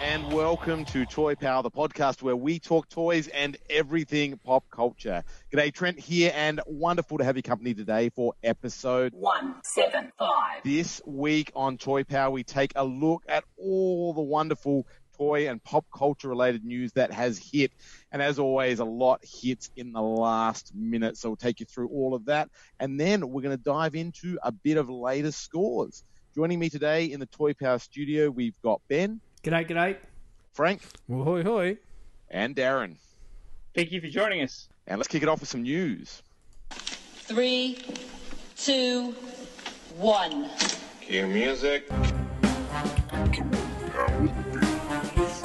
And welcome to Toy Power, the podcast where we talk toys and everything pop culture. G'day, Trent here, and wonderful to have your company today for episode. one seven five. This week on Toy Power, we take a look at all the wonderful toy and pop culture related news that has hit. And as always, a lot hits in the last minute. So we'll take you through all of that. And then we're going to dive into a bit of latest scores. Joining me today in the Toy Power studio, we've got Ben, G'day, g'day. Frank, Well, hoi, hoi. and Darren. Thank you for joining us. And let's kick it off with some news. Three, two, one. Cue music.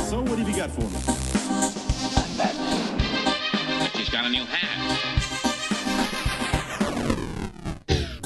So what have you got for me? She's got a new hat.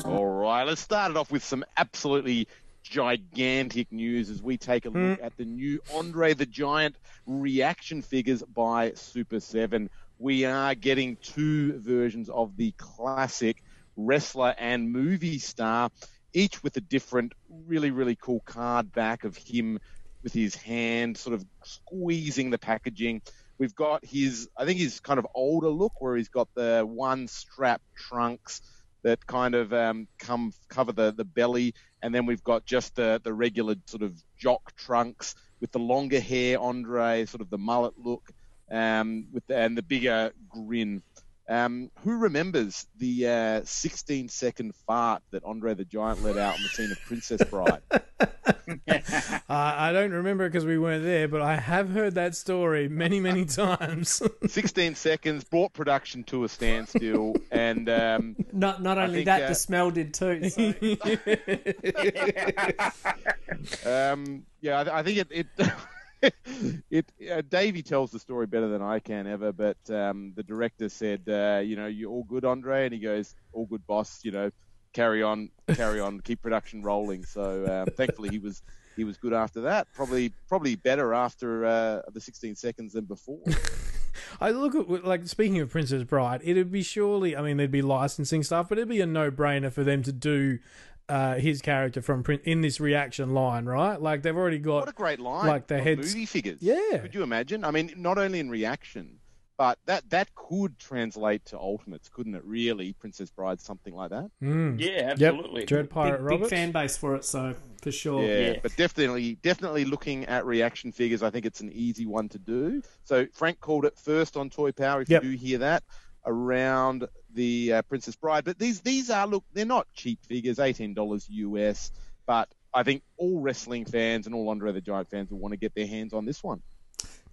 All right, let's start it off with some absolutely gigantic news as we take a look at the new Andre the Giant reaction figures by Super 7. We are getting two versions of the classic wrestler and movie star, each with a different, really, really cool card back of him with his hand sort of squeezing the packaging. We've got his, I think his kind of older look where he's got the one strap trunks that kind of um, come cover the, the belly, and then we've got just the, the regular sort of jock trunks with the longer hair, Andre, sort of the mullet look, um, with the, and the bigger grin. Um, who remembers the uh, 16 second fart that Andre the Giant let out in the scene of Princess Bride? Uh, I don't remember because we weren't there, but I have heard that story many, many times. 16 seconds brought production to a standstill, and um, Not not only think, that, uh, the smell did too. So. Um, yeah, I, I think it. it It uh, Davey tells the story better than I can ever, but um, the director said, uh, "You know, you're all good, Andre," and he goes, "All good, boss." You know, carry on, carry on, keep production rolling. So um, thankfully, he was he was good after that. Probably probably better after uh, the 16 seconds than before. I look at like speaking of Princess Bride, it'd be surely. I mean, there'd be licensing stuff, but it'd be a no-brainer for them to do uh, his character from Prin- in this reaction line, right? Like they've already got What a great line! like the of heads- movie figures. Yeah. Could you imagine? I mean, not only in reaction, but that that could translate to Ultimates, couldn't it? Really, Princess Bride, something like that. Mm. Yeah, Yep, absolutely. Dread Pirate big, big fan base for it, so for sure. Yeah, Yeah. but definitely, definitely looking at reaction figures, I think it's an easy one to do. So Frank called it first on Toy Power. If Yep. you do hear that around the uh, Princess Bride, but these these are look, they're not cheap figures, eighteen dollars US, but I think all wrestling fans and all Andre the Giant fans will want to get their hands on this one.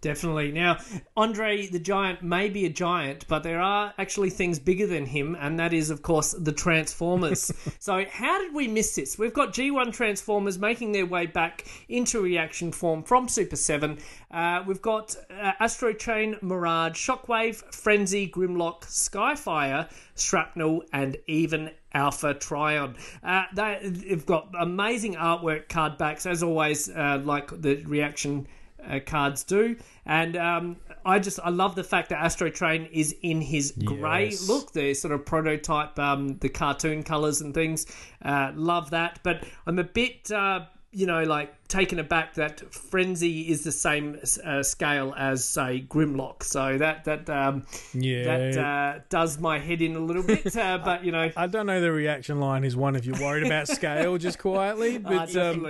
Definitely. Now, Andre the Giant may be a giant, but there are actually things bigger than him, and that is, of course, the Transformers. so, how did we miss this? We've got G1 Transformers making their way back into reaction form from Super 7. Uh, we've got uh, Astro Train, Mirage, Shockwave, Frenzy, Grimlock, Skyfire, Shrapnel, and even Alpha Trion. Uh, they've got amazing artwork card backs, as always, uh, like the reaction uh, cards do. And um, I just I love the fact that Astro Train is in his grey Yes. look, the sort of prototype, um, the cartoon colours and things. Uh, love that, but I'm a bit. Uh, you know, like taken aback that Frenzy is the same uh, scale as, say, Grimlock. So that that um, Yeah. that uh, does my head in a little bit. Uh, but you know, I don't know the reaction line is one if you're worried about scale, just quietly. But um.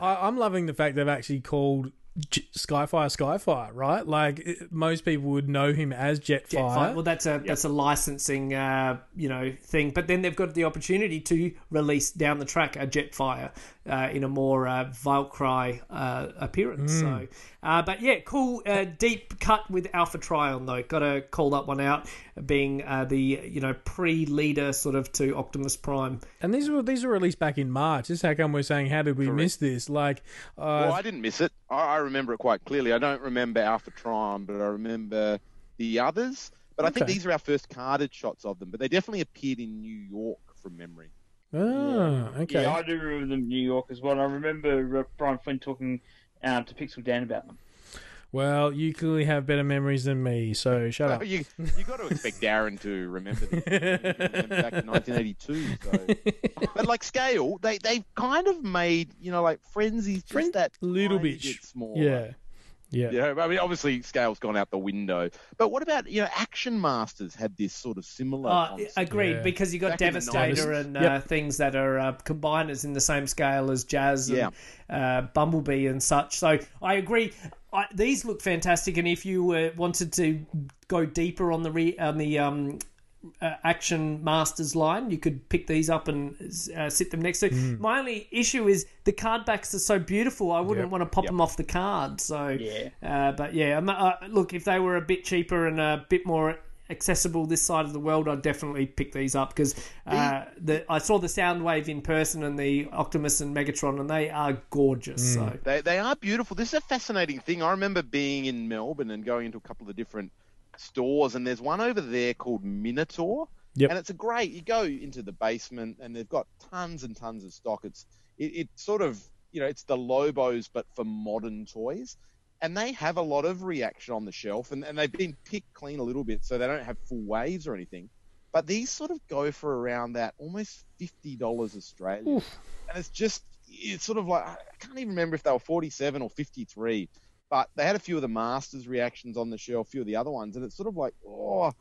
I, I'm loving the fact they've actually called J- Skyfire Skyfire, right? Like it, most people would know him as Jetfire. Jetfire. Well, that's a that's a licensing uh, you know thing. But then they've got the opportunity to release down the track a Jetfire. Uh, in a more uh, Valkyrie uh, appearance. So, uh, but yeah, cool uh, deep cut with Alpha Trion though. Got to call that one out, being uh, the you know pre-leader sort of to Optimus Prime. And these were these were released back in March. This is how come we're saying how did we miss this? Like, uh, Well, I didn't miss it. I, I remember it quite clearly. I don't remember Alpha Trion, but I remember the others. But I think these are our first carded shots of them. But they definitely appeared in New York from memory. Ah, okay. Yeah, I do remember them in New York as well. And I remember Brian Flynn talking um, to Pixel Dan about them. Well, you clearly have better memories than me, so shut up. You you got to expect Darren to remember this back in 1982. So. But like scale, they they've kind of made you know like frenzies just Friend- that little bit, bit smaller. Yeah, yeah. You know, I mean, obviously scale's gone out the window. But what about you know, Action Masters had this sort of similar. Uh, agreed, Yeah. because you got Back Devastator 90s. and uh, things that are uh, combiners in the same scale as Jazz and Yeah. uh, Bumblebee and such. So I agree. I, these look fantastic, and if you uh, wanted to go deeper on the re, on the um, uh, Action Masters line, you could pick these up and uh, sit them next to. Mm. My only issue is the card backs are so beautiful. I wouldn't Yep. want to pop Yep. them off the card. So Yeah. uh, but yeah, uh, look, if they were a bit cheaper and a bit more accessible this side of the world, I'd definitely pick these up because uh, the, I saw the Soundwave in person and the Optimus and Megatron, and they are gorgeous. So They, they are beautiful. This is a fascinating thing. I remember being in Melbourne and going into a couple of different stores, and there's one over there called Minotaur. Yep. And it's a great. You go into the basement, and they've got tons and tons of stock. It's it, it's sort of you know it's the Lobos, but for modern toys. And they have a lot of reaction on the shelf, and, and they've been picked clean a little bit, so they don't have full waves or anything. But these sort of go for around that almost fifty dollars Australian, and it's just it's sort of like I can't even remember if they were forty seven or fifty three, but they had a few of the Masters reactions on the show, a few of the other ones, and it's sort of like oh,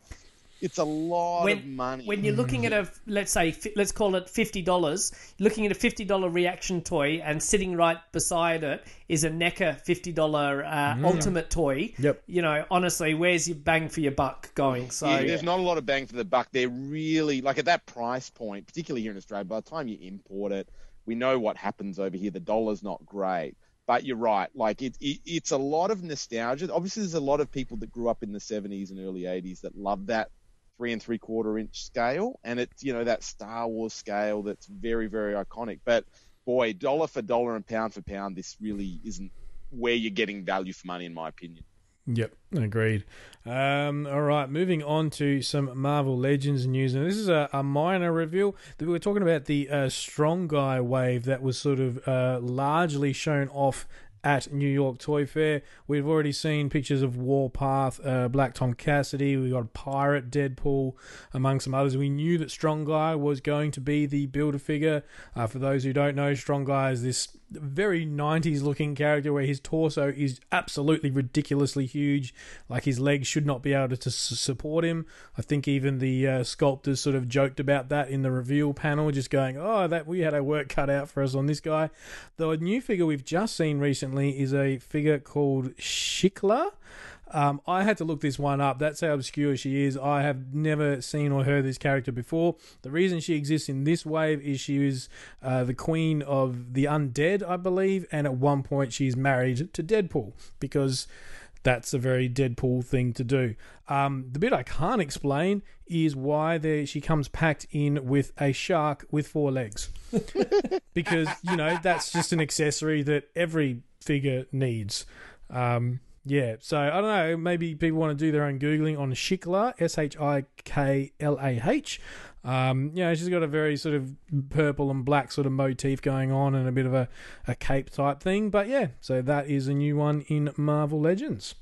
it's a lot when of money. when you're looking at a let's say let's call it fifty dollars, looking at a fifty dollar reaction toy, and sitting right beside it is a NECA fifty dollar uh, ultimate toy. Yep. You know, honestly, where's your bang for your buck going? So Yeah, there's not a lot of bang for the buck. They're really like at that price point, particularly here in Australia. By the time you import it, we know what happens over here. The dollar's not great, but you're right. Like it, it it's a lot of nostalgia. Obviously, there's a lot of people that grew up in the 70s and early 80s that love that three and three quarter inch scale, and it's you know that Star Wars scale that's very very iconic. But boy, dollar for dollar and pound for pound, this really isn't where you're getting value for money, in my opinion. Yep, agreed. Um, all right, moving on to some Marvel Legends news, and this is a, a minor reveal. We were talking about the uh, Strong Guy wave that was sort of uh, largely shown off at New York Toy Fair. We've already seen pictures of Warpath, uh, Black Tom Cassidy. We got Pirate, Deadpool, among some others. We knew that Strong Guy was going to be the builder figure. Uh, for those who don't know, Strong Guy is this very 90s looking character where his torso is absolutely ridiculously huge. Like his legs should not be able to, support him. I think even the uh, sculptors sort of joked about that in the reveal panel, just going, "Oh, that we had our work cut out for us on this guy." The new figure we've just seen recently is a figure called Shiklah. Um, I had to look this one up. That's how obscure she is. I have never seen or heard this character before. The reason she exists in this wave is she is uh, the queen of the undead, I believe, and at one point she's married to Deadpool because that's a very Deadpool thing to do. Um, the bit I can't explain is why there she comes packed in with a shark with four legs, because you know that's just an accessory that every figure needs. Um, yeah, so I don't know. Maybe people want to do their own googling on Shiklah, S H I K L A H. Um, you know, she's got a very sort of purple and black sort of motif going on, and a bit of a, a cape type thing. But yeah, so that is a new one in Marvel Legends.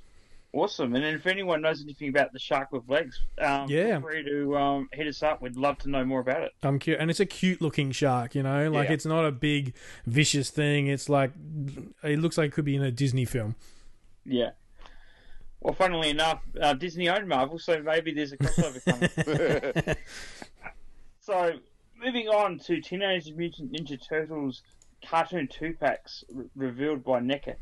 Awesome. And if anyone knows anything about the shark with legs, um, Yeah. feel free to um, hit us up. We'd love to know more about it. I'm cute, and it's a cute looking shark. You know, like Yeah. it's not a big vicious thing. It's like it looks like it could be in a Disney film. Yeah. Well, funnily enough, uh, Disney owned Marvel, so maybe there's a crossover coming. so, moving on to Teenage Mutant Ninja Turtles cartoon two packs re- revealed by NECA.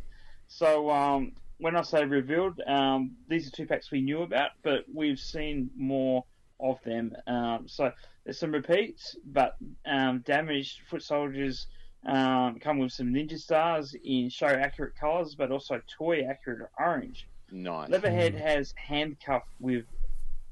So, um, when I say revealed, um, these are two packs we knew about, but we've seen more of them. Um, so, there's some repeats, but um, damaged foot soldiers Um, come with some ninja stars in show accurate colours, but also toy accurate orange. Nice. Leatherhead has handcuff with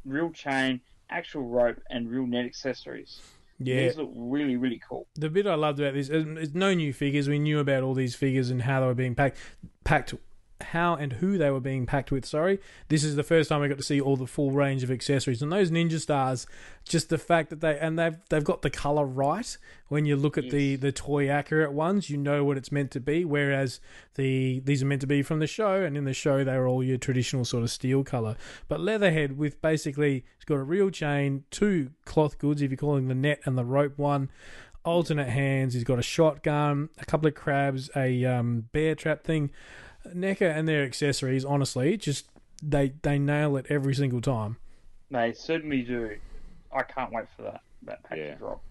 real chain, actual rope, and real net accessories. Yeah. These look really, really cool. the bit I loved about this is is no new figures. We knew about all these figures and how they were being packed, packed, how and who they were being packed with. Sorry, this is the first time we got to see all the full range of accessories and those ninja stars. Just the fact that they and they've they've got the color right. When you look at the the toy accurate ones, you know what it's meant to be. Whereas the these are meant to be from the show, and in the show they were all your traditional sort of steel color. But Leatherhead with basically it's got a real chain, two cloth goods if you're calling the net and the rope one alternate hands. He's got a shotgun, a couple of crabs, a um, bear trap thing. NECA and their accessories, honestly, just they they nail it every single time. They certainly do. I can't wait for that that pack Yeah. to drop.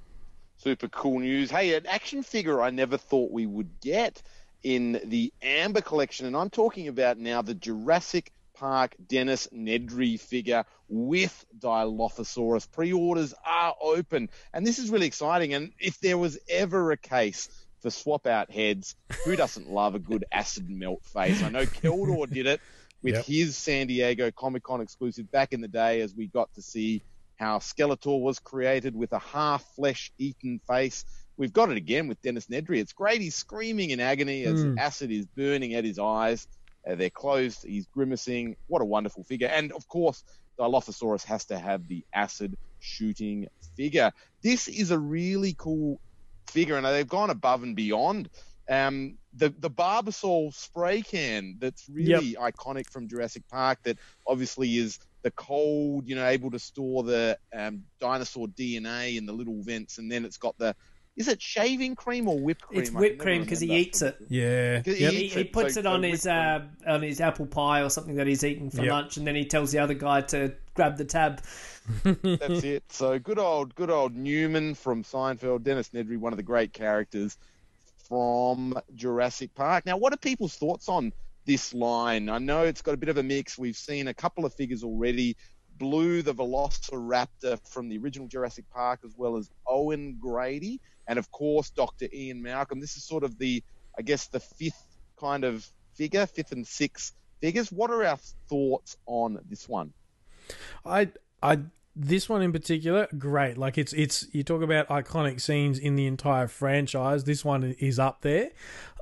Super cool news. Hey, an action figure I never thought we would get in the Hammond collection, and I'm talking about now the Jurassic Park Dennis Nedry figure with Dilophosaurus. Pre-orders are open, and this is really exciting. And if there was ever a case for swap out heads, who doesn't love a good acid melt face? I know Keldor did it with Yep. his San Diego Comic Con exclusive back in the day, as we got to see how Skeletor was created with a half flesh eaten face. We've got it again with Dennis Nedry. It's great. He's screaming in agony as Mm. acid is burning at his eyes. Uh, they're closed. He's grimacing. What a wonderful figure. And of course, Dilophosaurus has to have the acid shooting figure. This is a really cool figure, and they've gone above and beyond. Um, the the Barbasol spray can that's really iconic from Jurassic Park. That obviously is the cold, you know, able to store the um, dinosaur DNA in the little vents, and then it's got the is it shaving cream or whipped cream? It's whipped cream because he eats it. Yeah, he Yep. He, eats he it, puts so- it on so his uh, on his apple pie or something that he's eaten for Yep. lunch, and then he tells the other guy to grab the tab. That's it. So good old, good old Newman from Seinfeld, Dennis Nedry, one of the great characters from Jurassic Park. Now, what are people's thoughts on this line? I know it's got a bit of a mix. We've seen a couple of figures already. Blue, the Velociraptor from the original Jurassic Park, as well as Owen Grady, and of course Dr. Ian Malcolm. This is sort of the, I guess, the fifth kind of figure, fifth and sixth figures. What are our thoughts on this one? I I this one in particular, great. Like it's it's you talk about iconic scenes in the entire franchise. This one is up there,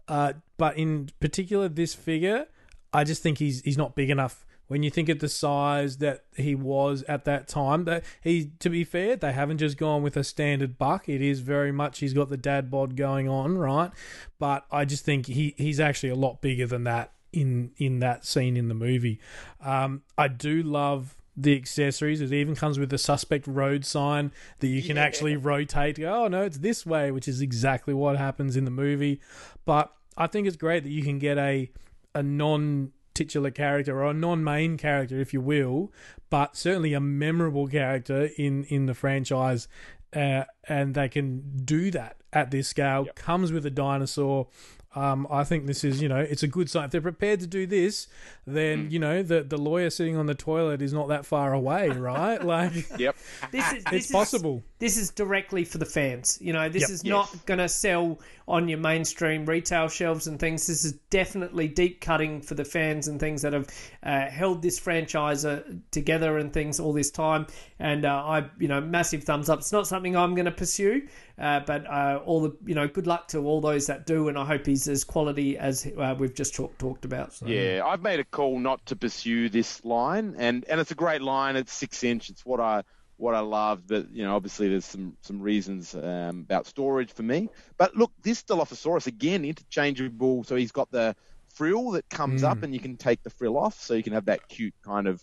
uh, but in particular, this figure, I just think he's he's not big enough. When you think of the size that he was at that time, that he to be fair, they haven't just gone with a standard buck. It is very much he's got the dad bod going on, right? But I just think he he's actually a lot bigger than that in in that scene in the movie. Um, I do love the accessories. It even comes with a suspect road sign that you can actually rotate. Go, oh no, it's this way, which is exactly what happens in the movie. But I think it's great that you can get a a non titular character or a non-main character if you will but certainly a memorable character in in the franchise uh, and they can do that at this scale comes with a dinosaur um, I think this is, you know, it's a good sign. If they're prepared to do this, then you know the the lawyer sitting on the toilet is not that far away, right? Like, Yep. This is this it's is, possible. This is directly for the fans. You know, this Yep. is not going to sell on your mainstream retail shelves and things. This is definitely deep cutting for the fans and things that have uh, held this franchise uh, together and things all this time. And uh, I, you know, massive thumbs up. It's not something I'm going to pursue, uh, but uh, all the, you know, good luck to all those that do. And I hope he's as quality as uh, we've just talk, talked about. So. Yeah, I've made a call not to pursue this line, and, and it's a great line. It's six inch. It's what I what I love, but you know, obviously there's some some reasons um, about storage for me. But look, this Dilophosaurus again interchangeable. So he's got the frill that comes up, and you can take the frill off, so you can have that cute kind of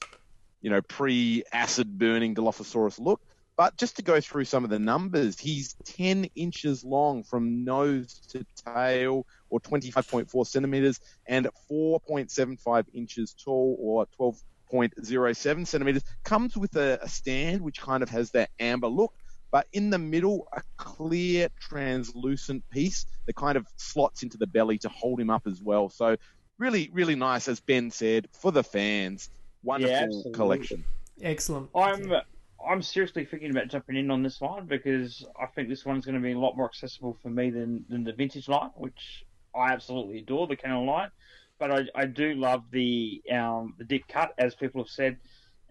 you know pre-acid burning Dilophosaurus look. But just to go through some of the numbers, he's 10 inches long from nose to tail, or 25.4 centimeters, and 4.75 inches tall, or 12.07 centimeters. Comes with a, a stand which kind of has that amber look, but in the middle, a clear, translucent piece that kind of slots into the belly to hold him up as well. So, really, really nice, as Ben said, for the fans. Wonderful absolutely. collection. Excellent. I'm I'm seriously thinking about jumping in on this line because I think this one's going to be a lot more accessible for me than, than the vintage line, which I absolutely adore the Kenner line. But I, I do love the um, the deep cut, as people have said,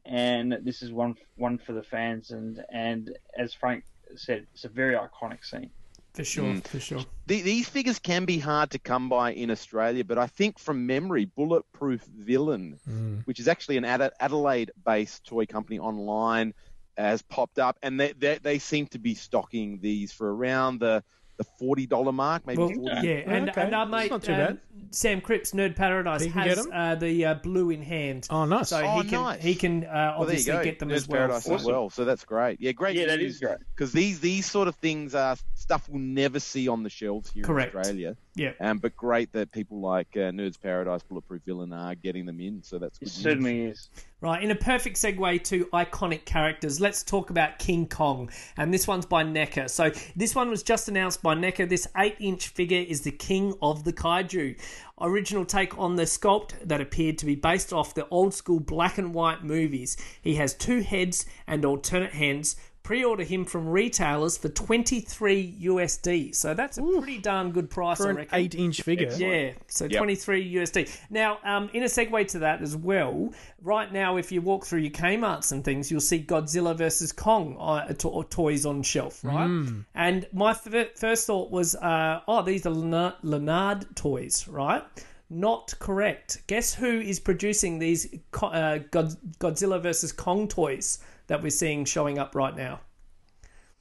and this is one one for the fans. And and as Frank said, it's a very iconic scene. For sure, Mm. for sure. The, these figures can be hard to come by in Australia, but I think from memory, Bulletproof Villain, which is actually an Ad- Adelaide-based toy company online, has popped up, and they, they they seem to be stocking these for around the the forty dollar mark, maybe. Well, 40. yeah, and, Okay, and our mate not too um, bad. Sam Cripps, Nerd Paradise, He can get has 'em? uh, the uh, blue in hand. Oh, nice. So Oh, he can nice. he can uh, Well, there you obviously go. get them Nerd's as well. Paradise as well. So that's great. Yeah, great. Yeah, that is great. Because these these sort of things are stuff we'll never see on the shelves here Correct. in Australia. Yeah. Um, but great that people like uh, Nerds Paradise, Bulletproof Villain are getting them in. So that's good. It news. certainly is. Right, in a perfect segue to iconic characters, let's talk about King Kong. And this one's by NECA. So this one was just announced by NECA. This 8 inch figure is the king of the kaiju. Original take on the sculpt that appeared to be based off the old school black and white movies. He has two heads and alternate hands. Pre order him from retailers for 23 USD. So that's a pretty darn good price, For I an reckon. eight inch figure. Yeah, so 23 USD. Now, um, in a segue to that as well, right now, if you walk through your Kmart's and things, you'll see Godzilla versus Kong uh, to- or toys on shelf, right? And my f- first thought was, uh, oh, these are Lanard, Lanard toys, right? Not correct. Guess who is producing these uh, God- Godzilla versus Kong toys that we're seeing showing up right now?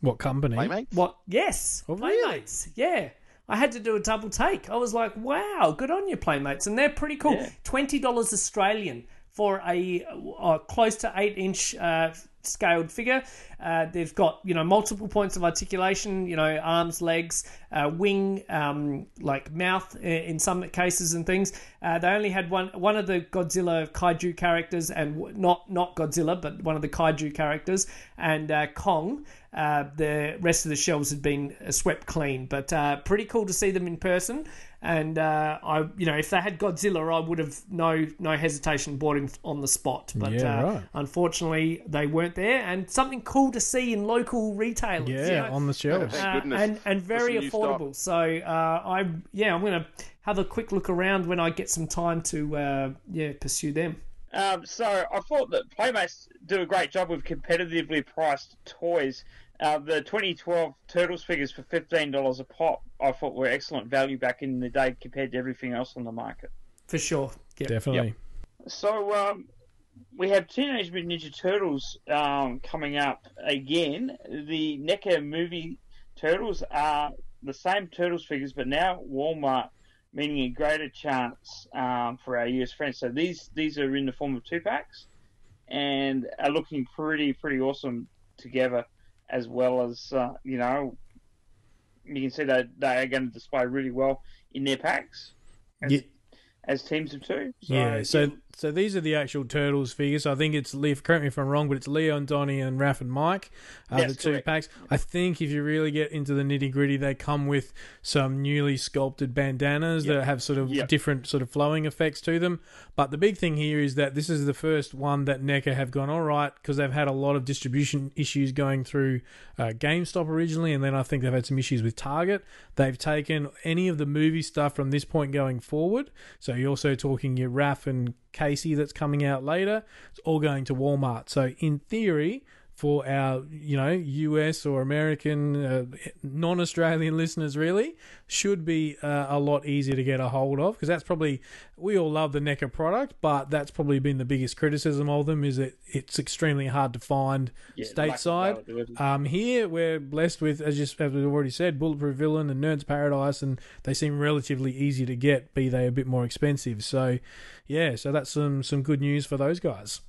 What company? Playmates? What? Yes. Oh, really? Playmates. Yeah. I had to do a double take. I was like, wow, good on you, Playmates. And they're pretty cool. $20 Australian for a, uh close to 8 inch uh, scaled figure. Uh, they've got, you know, multiple points of articulation, you know, arms, legs, uh, wing, um, like mouth in some cases and things. Uh, they only had one one of the Godzilla kaiju characters, and not not Godzilla, but one of the kaiju characters, and uh, Kong. Uh, the rest of the shelves had been uh, swept clean, but pretty cool to see them in person. And uh, I, you know, if they had Godzilla, I would have no no hesitation bought him on the spot. But Yeah, uh, right. unfortunately, they weren't there. And something cool to see in local retailers. you Yeah, know? on the shelves. Thank Uh, and and very affordable. So uh, I yeah, I'm gonna have a quick look around when I get some time to uh, yeah pursue them. Um, so I thought that Playmates do a great job with competitively priced toys. Uh, the 2012 Turtles figures for $15 a pop, I thought were excellent value back in the day compared to everything else on the market. For sure. Yeah. Definitely. So um, we have Teenage Mutant Ninja Turtles um, coming up again. The NECA movie Turtles are the same Turtles figures, but now Walmart, meaning a greater chance um, for our US friends. So these these are in the form of two packs, and are looking pretty pretty awesome together, as well as uh, you know. You can see that they are going to display really well in their packs, as, Yeah. as teams of two. So, Yeah, so so these are the actual Turtles figures. I think it's Leo. Correct me if I'm wrong, but it's Leon, Donnie, and Raph and Mike. Uh, Yes, the two correct. packs. I think if you really get into the nitty gritty, they come with some newly sculpted bandanas that have sort of Yep. different sort of flowing effects to them. But the big thing here is that this is the first one that NECA have gone all right because they've had a lot of distribution issues going through uh, GameStop originally, and then I think they've had some issues with Target. They've taken any of the movie stuff from this point going forward. So you're also talking your Raph and Casey that's coming out later. It's all going to Walmart. So in theory, for our you know US or American uh, non-Australian listeners, really should be uh, a lot easier to get a hold of because that's probably we all love the NECA product, but that's probably been the biggest criticism of them is that it's extremely hard to find Yeah, stateside. availability. Um, here we're blessed with, as just as we've already said, Bulletproof Villain and Nerds Paradise, and they seem relatively easy to get, be they a bit more expensive. So, yeah, so that's some some good news for those guys.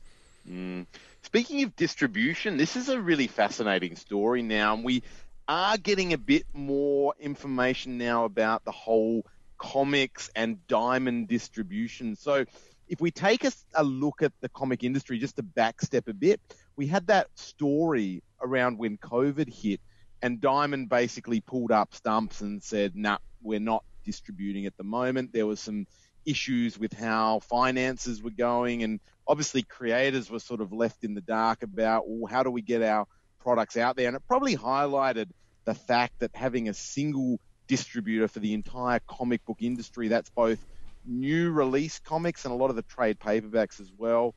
Speaking of distribution, this is a really fascinating story now, and we are getting a bit more information now about the whole comics and diamond distribution. So, if we take a, a look at the comic industry, just to backstep a bit, we had that story around when COVID hit, and Diamond basically pulled up stumps and said, "Nah, we're not distributing at the moment." There was some issues with how finances were going, and obviously creators were sort of left in the dark about well, how do we get our products out there, and it probably highlighted the fact that having a single distributor for the entire comic book industry, that's both new release comics and a lot of the trade paperbacks as well,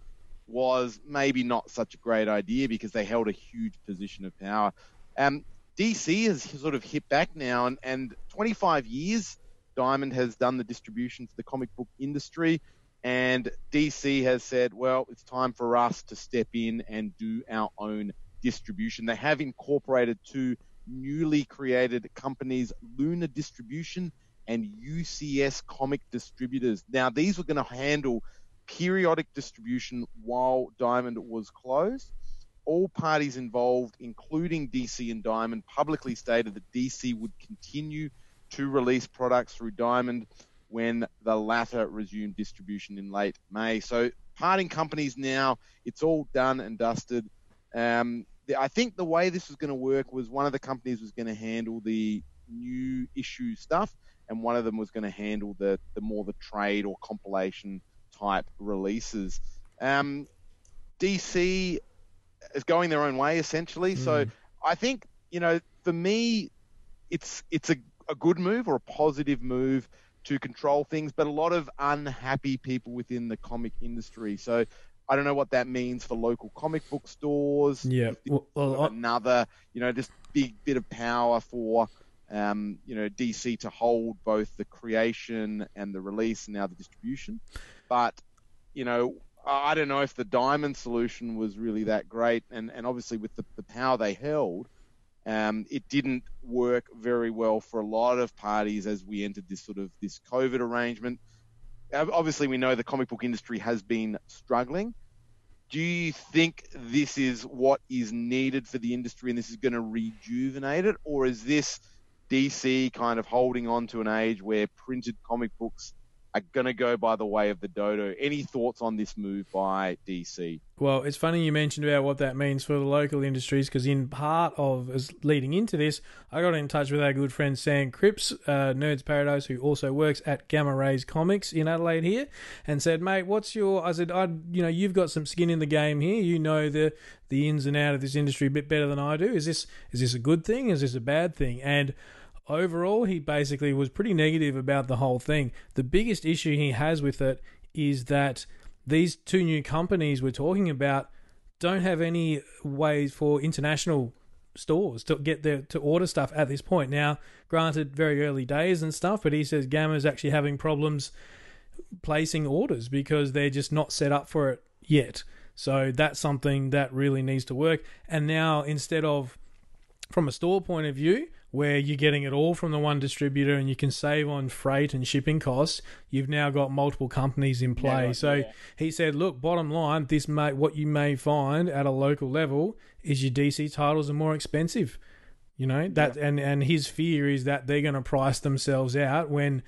was maybe not such a great idea because they held a huge position of power. Um, DC has sort of hit back now, and, and 25 years Diamond has done the distribution for the comic book industry, and DC has said, well, it's time for us to step in and do our own distribution. They have incorporated two newly created companies, Lunar Distribution and UCS Comic Distributors. Now, these were going to handle periodic distribution while Diamond was closed. All parties involved, including DC and Diamond, publicly stated that DC would continue to release products through Diamond when the latter resumed distribution in late May. So, parting companies now, it's all done and dusted. Um, the, I think the way this was going to work was one of the companies was going to handle the new issue stuff, and one of them was going to handle the, the more the trade or compilation type releases. Um, DC is going their own way essentially. So I think you know, for me, it's it's a, a good move or a positive move to control things, but a lot of unhappy people within the comic industry. So I don't know what that means for local comic book stores. Yeah, well, is sort of well, another, you know, just big bit of power for, um, you know, DC to hold both the creation and the release and now the distribution. But, you know, I I don't know if the diamond solution was really that great, and and obviously with the, the power they held, um, it didn't work very well for a lot of parties as we entered this sort of this COVID arrangement. Obviously, we know the comic book industry has been struggling. Do you think this is what is needed for the industry and this is going to rejuvenate it? Or is this DC kind of holding on to an age where printed comic books are going to go by the way of the dodo? Any thoughts on this move by DC? Well, it's funny you mentioned about what that means for the local industries because in part of as leading into this, I got in touch with our good friend Sam Cripps, uh, Nerds Paradise, who also works at Gamma Rays Comics in Adelaide here, and said, "Mate, what's your?" I said, "I, you know, you've got some skin in the game here. You know the the ins and out of this industry a bit better than I do. Is this is this a good thing? Is this a bad thing?" And overall, he basically was pretty negative about the whole thing. The biggest issue he has with it is that these two new companies we're talking about don't have any ways for international stores to get to order stuff at this point. Now, granted, very early days and stuff, but he says Gamma's actually having problems placing orders because they're just not set up for it yet. So that's something that really needs to work. And now, instead of from a store point of view, where you're getting it all from the one distributor and you can save on freight and shipping costs, you've now got multiple companies in play. right, so yeah. he said, "Look, bottom line, this may what you may find at a local level is your DC titles are more expensive." You know that, and and his fear is that they're going to price themselves out when,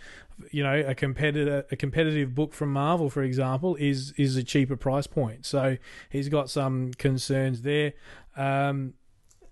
you know, a competitor, a competitive book from Marvel, for example, is is a cheaper price point. So he's got some concerns there. Um,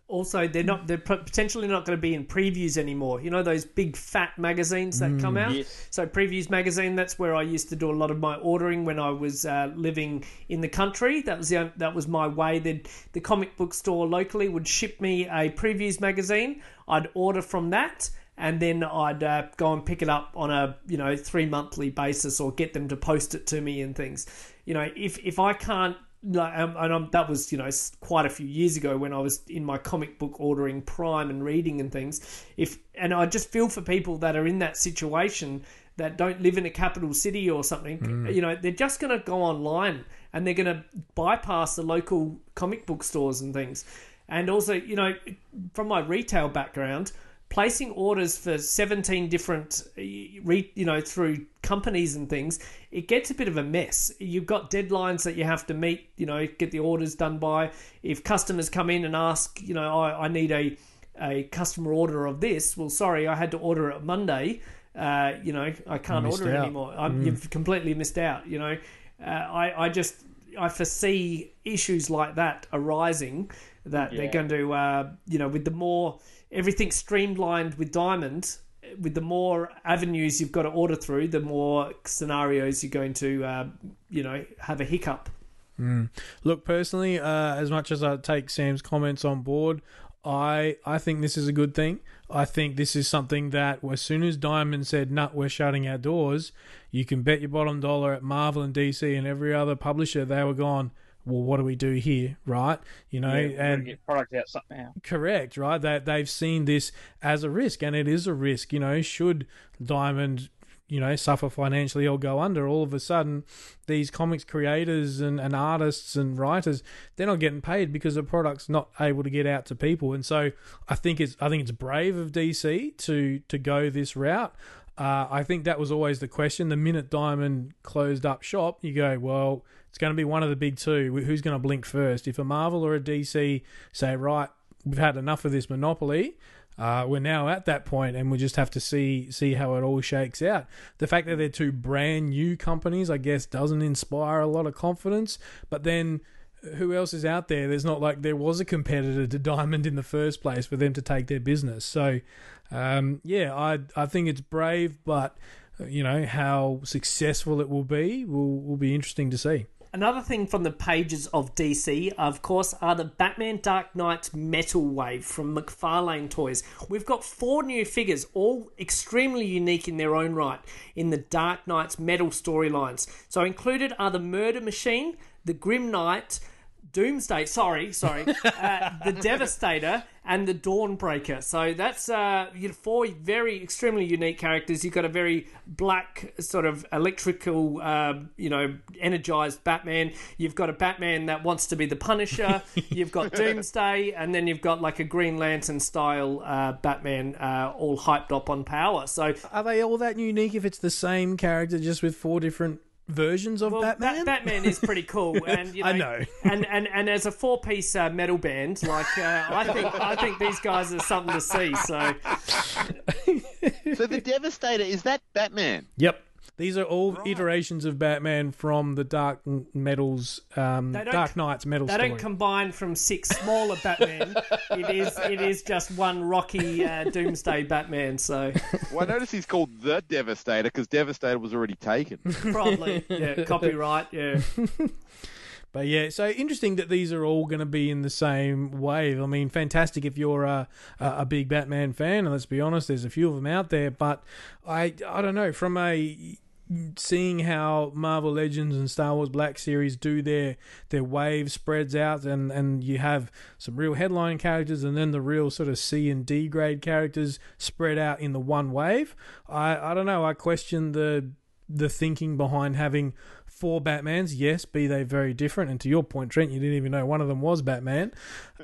also they're not they're potentially not going to be in previews anymore. You know those big fat magazines that come out? Yes. so previews magazine that's where i used to do a lot of my ordering when i was uh, living in the country. That was the that was my way. The the comic book store locally would ship me a previews magazine. I'd order from that and then I'd uh, go and pick it up on a you know three monthly basis or get them to post it to me and things. You know, if if I can't like, um, and um, that was you know quite a few years ago when I was in my comic book ordering Prime and reading and things. If and I just feel for people that are in that situation that don't live in a capital city or something. You know, they're just going to go online and they're going to bypass the local comic book stores and things. And also, you know, from my retail background, placing orders for 17 different uh, re, you know through companies and things it gets a bit of a mess. You've got deadlines that you have to meet you know get the orders done by. If customers come in and ask you know i, I need a a customer order of this well sorry i had to order it monday uh, you know i can't Missed order it out. anymore. I'm, you've completely missed out you know. Uh, i i just i foresee issues like that arising that they're going to uh, you know with the more everything streamlined with diamond with the more avenues you've got to order through, the more scenarios you're going to, uh, you know, have a hiccup. Look, personally, uh, as much as I take Sam's comments on board, I I think this is a good thing. I think this is something that as soon as Diamond said, "Nut, we're shutting our doors," you can bet your bottom dollar at Marvel and DC and every other publisher they were gone. Well, what do we do here, right? You know, Yeah, and get product out somehow. Correct, right? That they've seen this as a risk, and it is a risk. You know, should Diamond, you know, suffer financially or go under, all of a sudden, these comics creators and, and artists and writers, they're not getting paid because the product's not able to get out to people. And so, I think it's I think it's brave of DC to to go this route. Uh, I think that was always the question. The minute Diamond closed up shop, you go, well, it's going to be one of the big two. Who's going to blink first? If a Marvel or a DC say, right, we've had enough of this monopoly. Uh, we're now at that point, and we just have to see see how it all shakes out. The fact that they're two brand new companies, I guess, doesn't inspire a lot of confidence. But then, who else is out there? There's not like there was a competitor to Diamond in the first place for them to take their business. So, um, yeah, I I think it's brave, but uh, you know how successful it will be will will be interesting to see. Another thing from the pages of DC, of course, are the Batman Dark Knight Metal Wave from McFarlane Toys. We've got four new figures, all extremely unique in their own right, in the Dark Knight's metal storylines. So included are the Murder Machine, the Grim Knight, Doomsday, sorry, sorry, uh, the Devastator, and the Dawnbreaker. So that's uh, you know, four very extremely unique characters. You've got a very black, sort of electrical, uh, you know, energized Batman. You've got a Batman that wants to be the Punisher. you've got Doomsday, and then you've got like a Green Lantern style uh, Batman, uh, all hyped up on power. So Are they all that unique if it's the same character just with four different versions of Well, Batman? Bat- Batman is pretty cool, and you know, I know. and, and and as a four-piece uh, metal band, like uh, I think I think these guys are something to see. So So the Devastator is that Batman? Yep. These are all iterations of Batman from the Dark Metals, um, Dark Knight's metal they story. don't combine from six smaller Batman. it is it is just one rocky uh, Doomsday Batman. So Well, I notice he's called the Devastator because Devastator was already taken. probably yeah, copyright. Yeah, But yeah, so interesting that these are all going to be in the same wave. I mean, fantastic if you're a, a a big Batman fan, and let's be honest, there's a few of them out there. But I I don't know from a seeing how Marvel Legends and Star Wars Black Series do their their wave spreads out, and and you have some real headline characters, and then the real sort of C and D grade characters spread out in the one wave. I I don't know. I question the the thinking behind having four Batmans. Yes, be they very different. And to your point, Trent, you didn't even know one of them was Batman.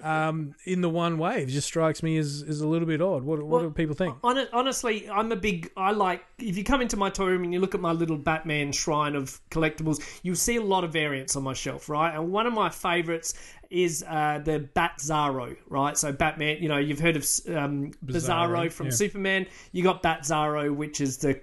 Um, in the one wave, just strikes me as, as a little bit odd. What, what Well, do people think? Hon- honestly, I'm a big. I like if you come into my toy room and you look at my little Batman shrine of collectibles, you'll see a lot of variants on my shelf, right? And one of my favorites is uh, the Batzarro, right? So Batman, you know, you've heard of um, Bizarro, Bizarro, from yeah. Superman. You got Batzarro, which is the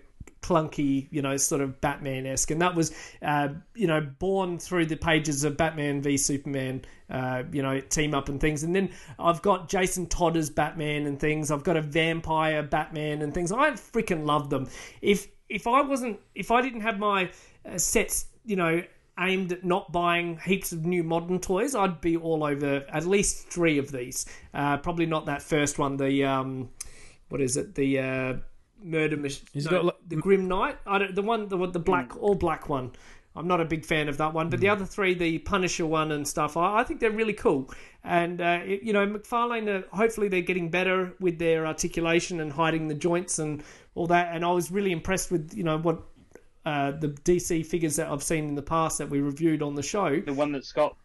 clunky, you know, sort of Batman esque, and that was, uh, you know, born through the pages of Batman v Superman, uh, you know, team up and things. And then I've got Jason Todd as Batman and things. I've got a vampire Batman and things. I freaking love them. If if I wasn't, if I didn't have my uh, sets, you know. Aimed at not buying heaps of new modern toys, I'd be all over at least three of these. Uh, probably not that first one. The um, what is it? The uh, murder machine. He's got like- the Grim Knight. I don't, the one, the, the black, all black one. I'm not a big fan of that one, but the other three, the Punisher one and stuff, I, I think they're really cool. And uh, it- you know, McFarlane, uh, hopefully they're getting better with their articulation and hiding the joints and all that. And I was really impressed with you know what uh, the DC figures that I've seen in the past that we reviewed on the show. The one that Scott.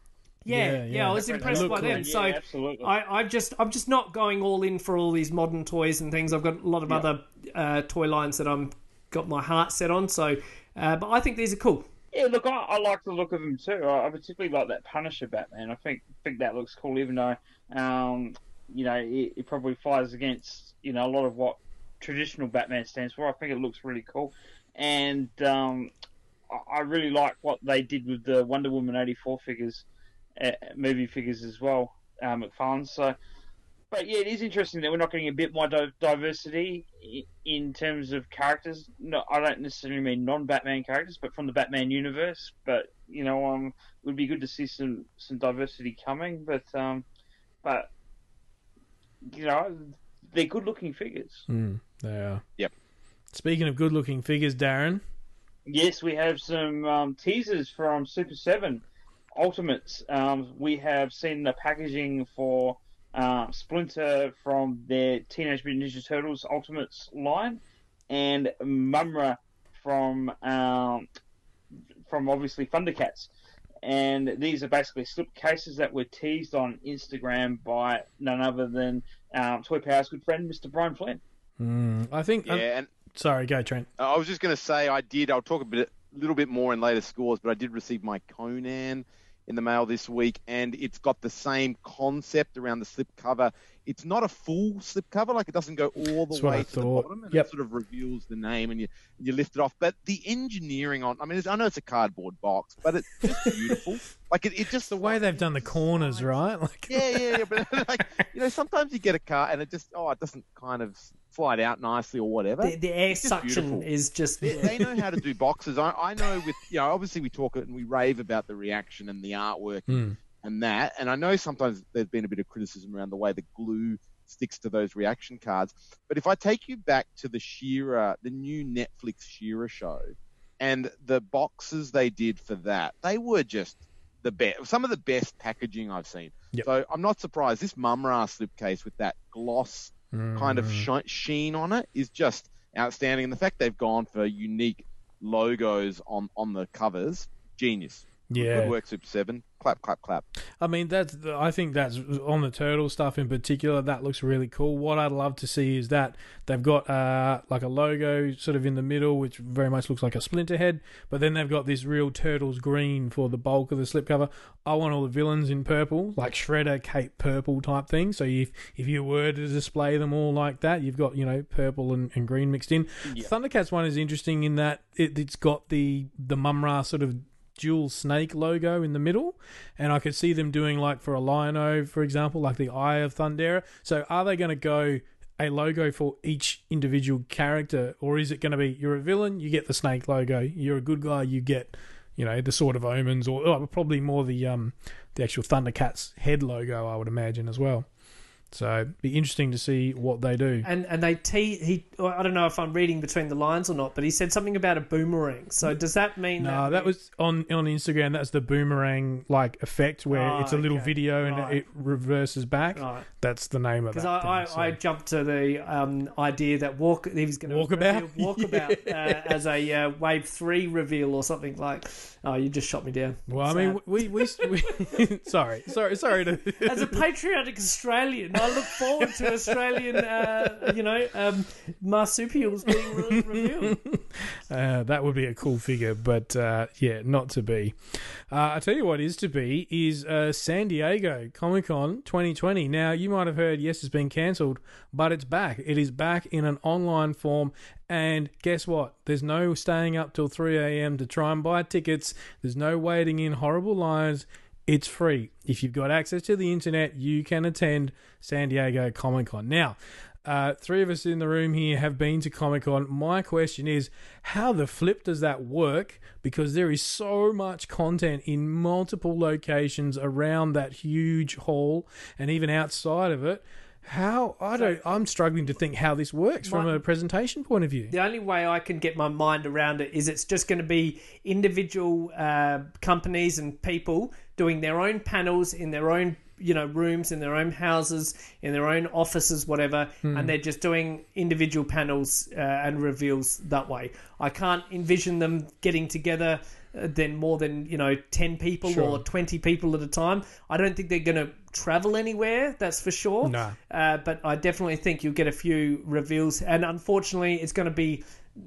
Yeah, Yeah, yeah, yeah. I was impressed by them. Yeah, so absolutely. I, I just, I'm just not going all in for all these modern toys and things. I've got a lot of other uh, toy lines that I'm got my heart set on. So, uh, but I think these are cool. Yeah, look, I, I like the look of them too. I, I particularly like that Punisher Batman. I think think that looks cool, even though, um, you know, it, it probably fires against you know a lot of what traditional Batman stands for. I think it looks really cool, and um, I, I really like what they did with the Wonder Woman eighty four figures, movie figures as well, uh, McFarlane. So. but yeah, it is interesting that we're not getting a bit more di- diversity i- in terms of characters. No, I don't necessarily mean non-Batman characters, but from the Batman universe. But you know, um, it would be good to see some some diversity coming. But um, but you know, they're good-looking figures. Mm, they are. Yep. Speaking of good-looking figures, Darren. Yes, we have some um, teasers from Super Seven Ultimates. Um, we have seen the packaging for uh, Splinter from their Teenage Mutant Ninja Turtles Ultimates line, and Mumm-Ra from um, from obviously Thundercats. And these are basically slip cases that were teased on Instagram by none other than um, Toy Power's good friend, Mr. Brian Flynn. Mm, I think. Yeah, um, and sorry, go Trent. I was just going to say I did. I'll talk a bit, a little bit more in later scores, but I did receive my Conan in the mail this week, and it's got the same concept around the slip cover. It's not a full slip cover, like it doesn't go all the That's way to the bottom, and Yep. it sort of reveals the name, and you you lift it off. But the engineering on, I mean, it's, I know it's a cardboard box, but it's just beautiful. like it, it just The way they've done the corners, right? Like, yeah, yeah, yeah. But like, you know, sometimes you get a car and it just, oh, it doesn't kind of slide out nicely or whatever. The, the air It's suction beautiful. is just. They, they know how to do boxes. I, I know with, you know, obviously we talk and we rave about the reaction and the artwork Mm. and that. And I know sometimes there's been a bit of criticism around the way the glue sticks to those reaction cards. But if I take you back to the She-Ra, the new Netflix She-Ra show, and the boxes they did for that, they were just the best, some of the best packaging I've seen. Yep. So I'm not surprised. This Mumm-Ra slipcase with that gloss kind of Mm. sheen on it is just outstanding. And the fact they've gone for unique logos on, on the covers, genius. Yeah. Good work, Super 7. Clap, clap, clap. I mean, that's. I think that's on the turtle stuff in particular. That looks really cool. What I'd love to see is that they've got uh, like a logo sort of in the middle, which very much looks like a splinter head. But then they've got this real turtles green for the bulk of the slipcover. I want all the villains in purple, like Shredder, Cape purple type thing. So if if you were to display them all like that, you've got you know purple and, and green mixed in. Thundercats one is interesting in that it, it's got the the Mumm-Ra sort of dual snake logo in the middle, and I could see them doing like for a Lion-O, for example, like the Eye of Thundera. So are they going to go a logo for each individual character, or is it going to be you're a villain, you get the snake logo, you're a good guy, you get you know the Sword of Omens, or oh, probably more the um the actual Thundercats head logo, I would imagine as well. So it'd be interesting to see what they do. And and they te- he I don't know if I'm reading between the lines or not, but he said something about a boomerang. So does that mean No, that was on on Instagram. That's the boomerang like effect where Oh, it's a little okay. video and Right. it reverses back. Right. That's the name of Because that. I, thing, so. I jumped to the um, idea that walk he was going to Walkabout? walkabout uh, as a uh, wave three reveal or something like. Oh, you just shot me down. Well, I mean, we we, we sorry, sorry, sorry to. As a patriotic Australian, I look forward to Australian, uh, you know, um, marsupials being re- revealed. Uh, that would be a cool figure, but uh, yeah, not to be. Uh, I tell you what is to be is uh, San Diego Comic Con 2020. Now you might have heard, yes, it's been cancelled, but it's back. It is back in an online form, and guess what? There's no staying up till 3 a.m. to try and buy tickets. There's no waiting in horrible lines. It's free. If you've got access to the internet, you can attend San Diego Comic Con. Now, uh, three of us in the room here have been to Comic Con. My question is, how the flip does that work? Because there is so much content in multiple locations around that huge hall and even outside of it. How I don't. I'm struggling to think how this works from a presentation point of view. The only way I can get my mind around it is it's just going to be individual uh, companies and people doing their own panels in their own you know rooms in their own houses in their own offices whatever Hmm. and they're just doing individual panels uh, and reveals that way i can't envision them getting together uh, then more than you know 10 people Sure. or 20 people at a time i don't think they're going to travel anywhere that's for sure No. uh, but I definitely think you'll get a few reveals, and unfortunately, it's going to be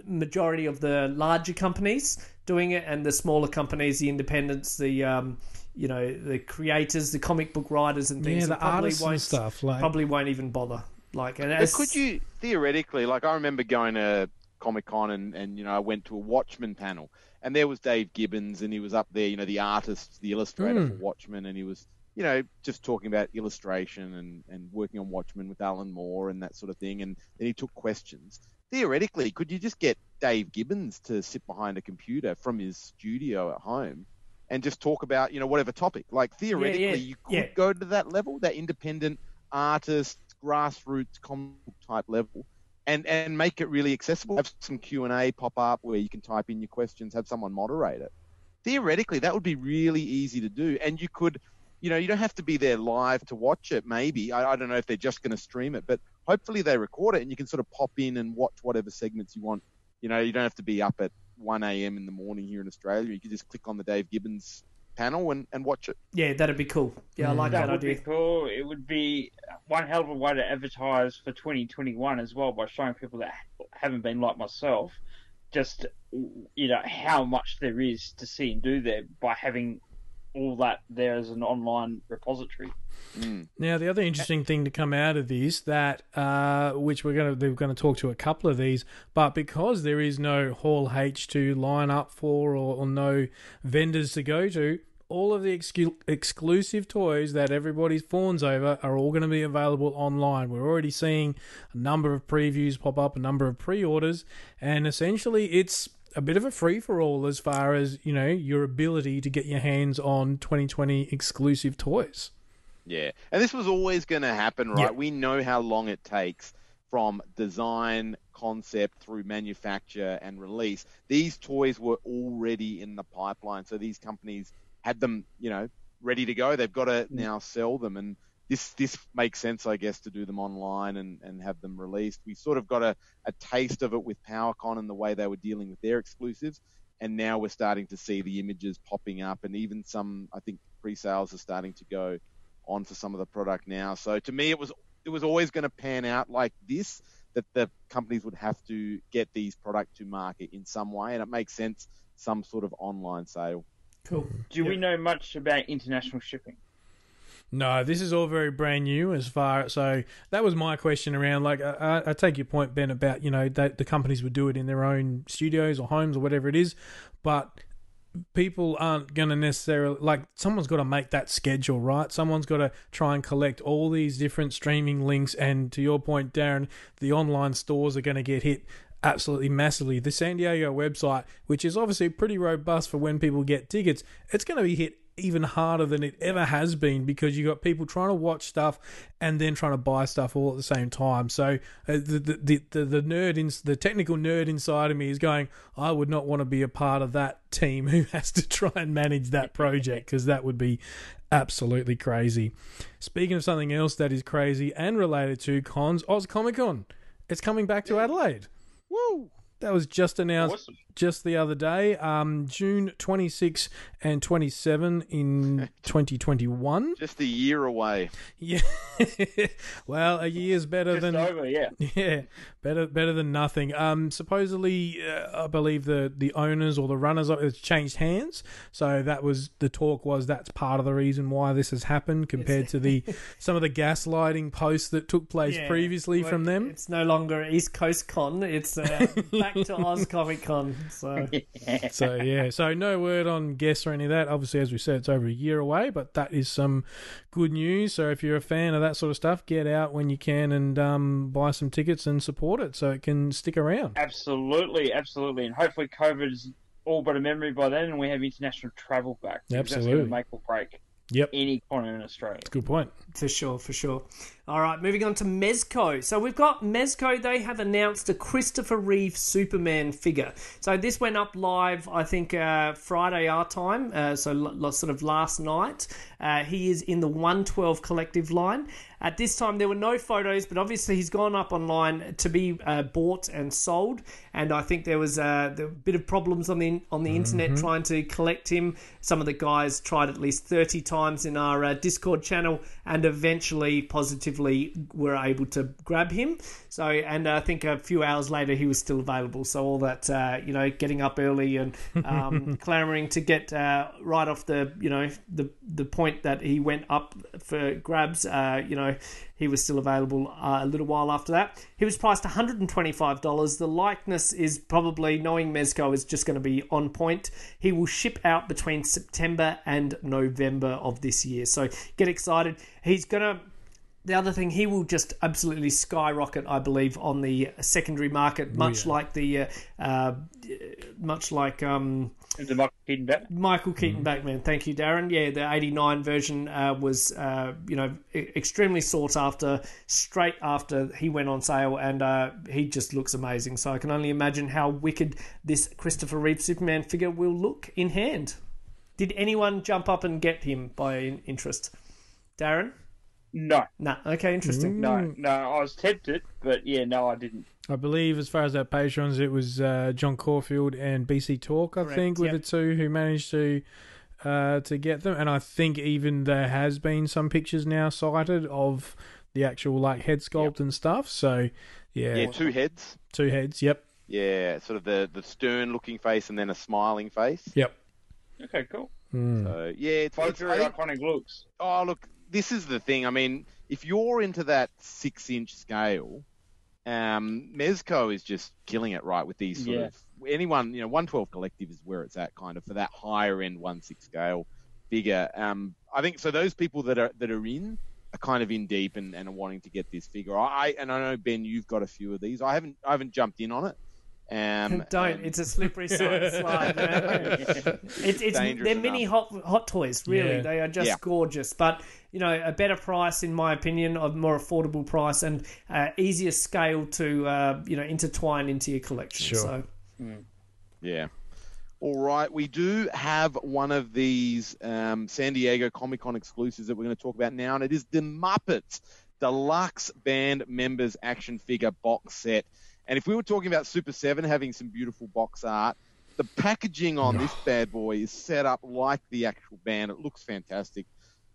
majority of the larger companies doing it, and the smaller companies, the independents, the um, you know the creators, the comic book writers, and things. Yeah, the probably artists and won't stuff, like- probably won't even bother. Like, and as, could you theoretically, like I remember going to Comic Con and, and you know I went to a Watchmen panel and there was Dave Gibbons and he was up there, you know, the artist, the illustrator Mm. for Watchmen, and he was you know, just talking about illustration and, and working on Watchmen with Alan Moore and that sort of thing. And then he took questions. Theoretically, could you just get Dave Gibbons to sit behind a computer from his studio at home and just talk about, you know, whatever topic? Like theoretically, yeah. you could Yeah. go to that level, that independent artist, grassroots comic type level. And, and make it really accessible. Have some Q and A pop up where you can type in your questions. Have someone moderate it theoretically that would be really easy to do and you could you know you don't have to be there live to watch it maybe i, I don't know if they're just going to stream it but hopefully they record it and you can sort of pop in and watch whatever segments you want you know you don't have to be up at 1 a.m in the morning here in australia you can just click on the dave gibbons panel and, and watch it Yeah, that'd be cool. Yeah, I mm. like that that would be idea. cool. It would be one hell of a way to advertise for 2021 as well by showing people that haven't been like myself just you know how much there is to see and do there by having all that there as an online repository. Now, the other interesting thing to come out of this that uh, which we're going to they're going to talk to a couple of these, but because there is no Hall H to line up for or, or no vendors to go to, all of the excu- exclusive toys that everybody's fawns over are all going to be available online. We're already seeing a number of previews pop up, a number of pre-orders, and essentially it's a bit of a free for all as far as you know your ability to get your hands on 2020 exclusive toys. Yeah, and this was always going to happen, right? Yeah. We know how long it takes from design, concept through manufacture and release. These toys were already in the pipeline, so these companies had them, you know, ready to go. They've got to mm. now sell them, and this this makes sense, I guess, to do them online and, and have them released. We sort of got a, a taste of it with PowerCon and the way they were dealing with their exclusives, and now we're starting to see the images popping up, and even some, I think, pre-sales are starting to go on for some of the product now. So to me, it was it was always going to pan out like this that the companies would have to get these product to market in some way, and it makes sense some sort of online sale. Cool. Do we know much about international shipping? No, this is all very brand new as far. So that was my question around. Like, I, I take your point, Ben, about you know that the companies would do it in their own studios or homes or whatever it is, but people aren't going to necessarily like someone's got to make that schedule right someone's got to try and collect all these different streaming links and to your point darren the online stores are going to get hit absolutely massively the san diego website which is obviously pretty robust for when people get tickets it's going to be hit even harder than it ever has been because you've got people trying to watch stuff and then trying to buy stuff all at the same time. So uh, the, the the the the nerd in the technical nerd inside of me is going, I would not want to be a part of that team who has to try and manage that project because that would be absolutely crazy. Speaking of something else that is crazy and related to cons, Oz Comic Con, it's coming back to Adelaide. Woo! That was just announced Awesome. just the other day, um, June 26 and 27 in 2021. Just a year away. Yeah. well, a year's better Just than over, yeah. yeah, better better than nothing. Um, supposedly, uh, I believe the the owners or the runners of it's changed hands. So that was the talk was that's part of the reason why this has happened compared to the some of the gaslighting posts that took place Yeah, previously well, from them. It's no longer East Coast Con. It's uh, back to Oz Comic Con. So So yeah, so no word on guests or any of that. Obviously, as we said, it's over a year away, but that is some good news. So if you're a fan of that sort of stuff, get out when you can and um, buy some tickets and support it so it can stick around. Absolutely, absolutely, and hopefully COVID's all but a memory by then, and we have international travel back. because That's Absolutely. going make or break Yep, any con in Australia. good point. For sure, for sure. All right, moving on to Mezco. So we've got Mezco. They have announced a Christopher Reeve Superman figure. So this went up live, I think, uh, Friday our time. Uh, so l- sort of last night. Uh, he is in the 112 collective line. At this time, there were no photos, but obviously he's gone up online to be uh, bought and sold. And I think there was uh, there a bit of problems on the on the internet trying to collect him. Some of the guys tried at least 30 times in our uh, Discord channel and eventually positively effectively were able to grab him. So, and I think a few hours later he was still available. So all that uh, you know, getting up early and um, clamoring to get uh, right off the you know the the point that he went up for grabs. Uh, you know, he was still available uh, a little while after that. He was priced one hundred and twenty five dollars. The likeness is probably knowing Mezco is just going to be on point. He will ship out between September and November of this year. So get excited. He's going to the other thing, he will just absolutely skyrocket, I believe, on the secondary market, much like the, uh, uh, much like um, The Michael Keaton Batman. Michael Keaton Batman. Thank you, Darren. Yeah, the '89 version uh, was, uh, you know, extremely sought after. Straight after he went on sale, and uh, he just looks amazing. So I can only imagine how wicked this Christopher Reeve Superman figure will look in hand. Did anyone jump up and get him by interest? Darren? No, Nah. Okay, interesting. no, no. I was tempted, but yeah, no, I didn't. I believe, as far as that patrons, it was uh, John Caulfield and BC Talk. I Correct, think were yep. the two who managed to uh, to get them, and I think even there has been some pictures now cited of the actual like head sculpt and stuff. So yeah, Yeah, two heads. two heads. Yep, Yeah, sort of the, the stern looking face and then a smiling face. yep. Okay, cool. So yeah, it's, Both it's very iconic looks. Oh, look, this is the thing. I mean, if you're into that six inch scale, um, Mezco is just killing it right with these sort Yeah. of anyone, you know, 112 Collective is where it's at kind of for that higher end 1 6 scale figure. Um, I think so. Those people that are that are in are kind of in deep and, and are wanting to get this figure. I and I know Ben, you've got a few of these. I haven't I haven't jumped in on it. Um, Don't. and- It's a slippery slide. slide man. It's, it's Dangerous they're mini hot hot toys. Really, Yeah. they are just Yeah. gorgeous. But you know, a better price, in my opinion, a more affordable price and uh, easier scale to uh, you know intertwine into your collection. Sure. So Yeah. All right, we do have one of these um, San Diego Comic Con exclusives that we're going to talk about now, and it is the Muppets Deluxe Band Members Action Figure Box Set. And if we were talking about Super 7 having some beautiful box art, the packaging on this bad boy is set up like the actual band. It looks fantastic.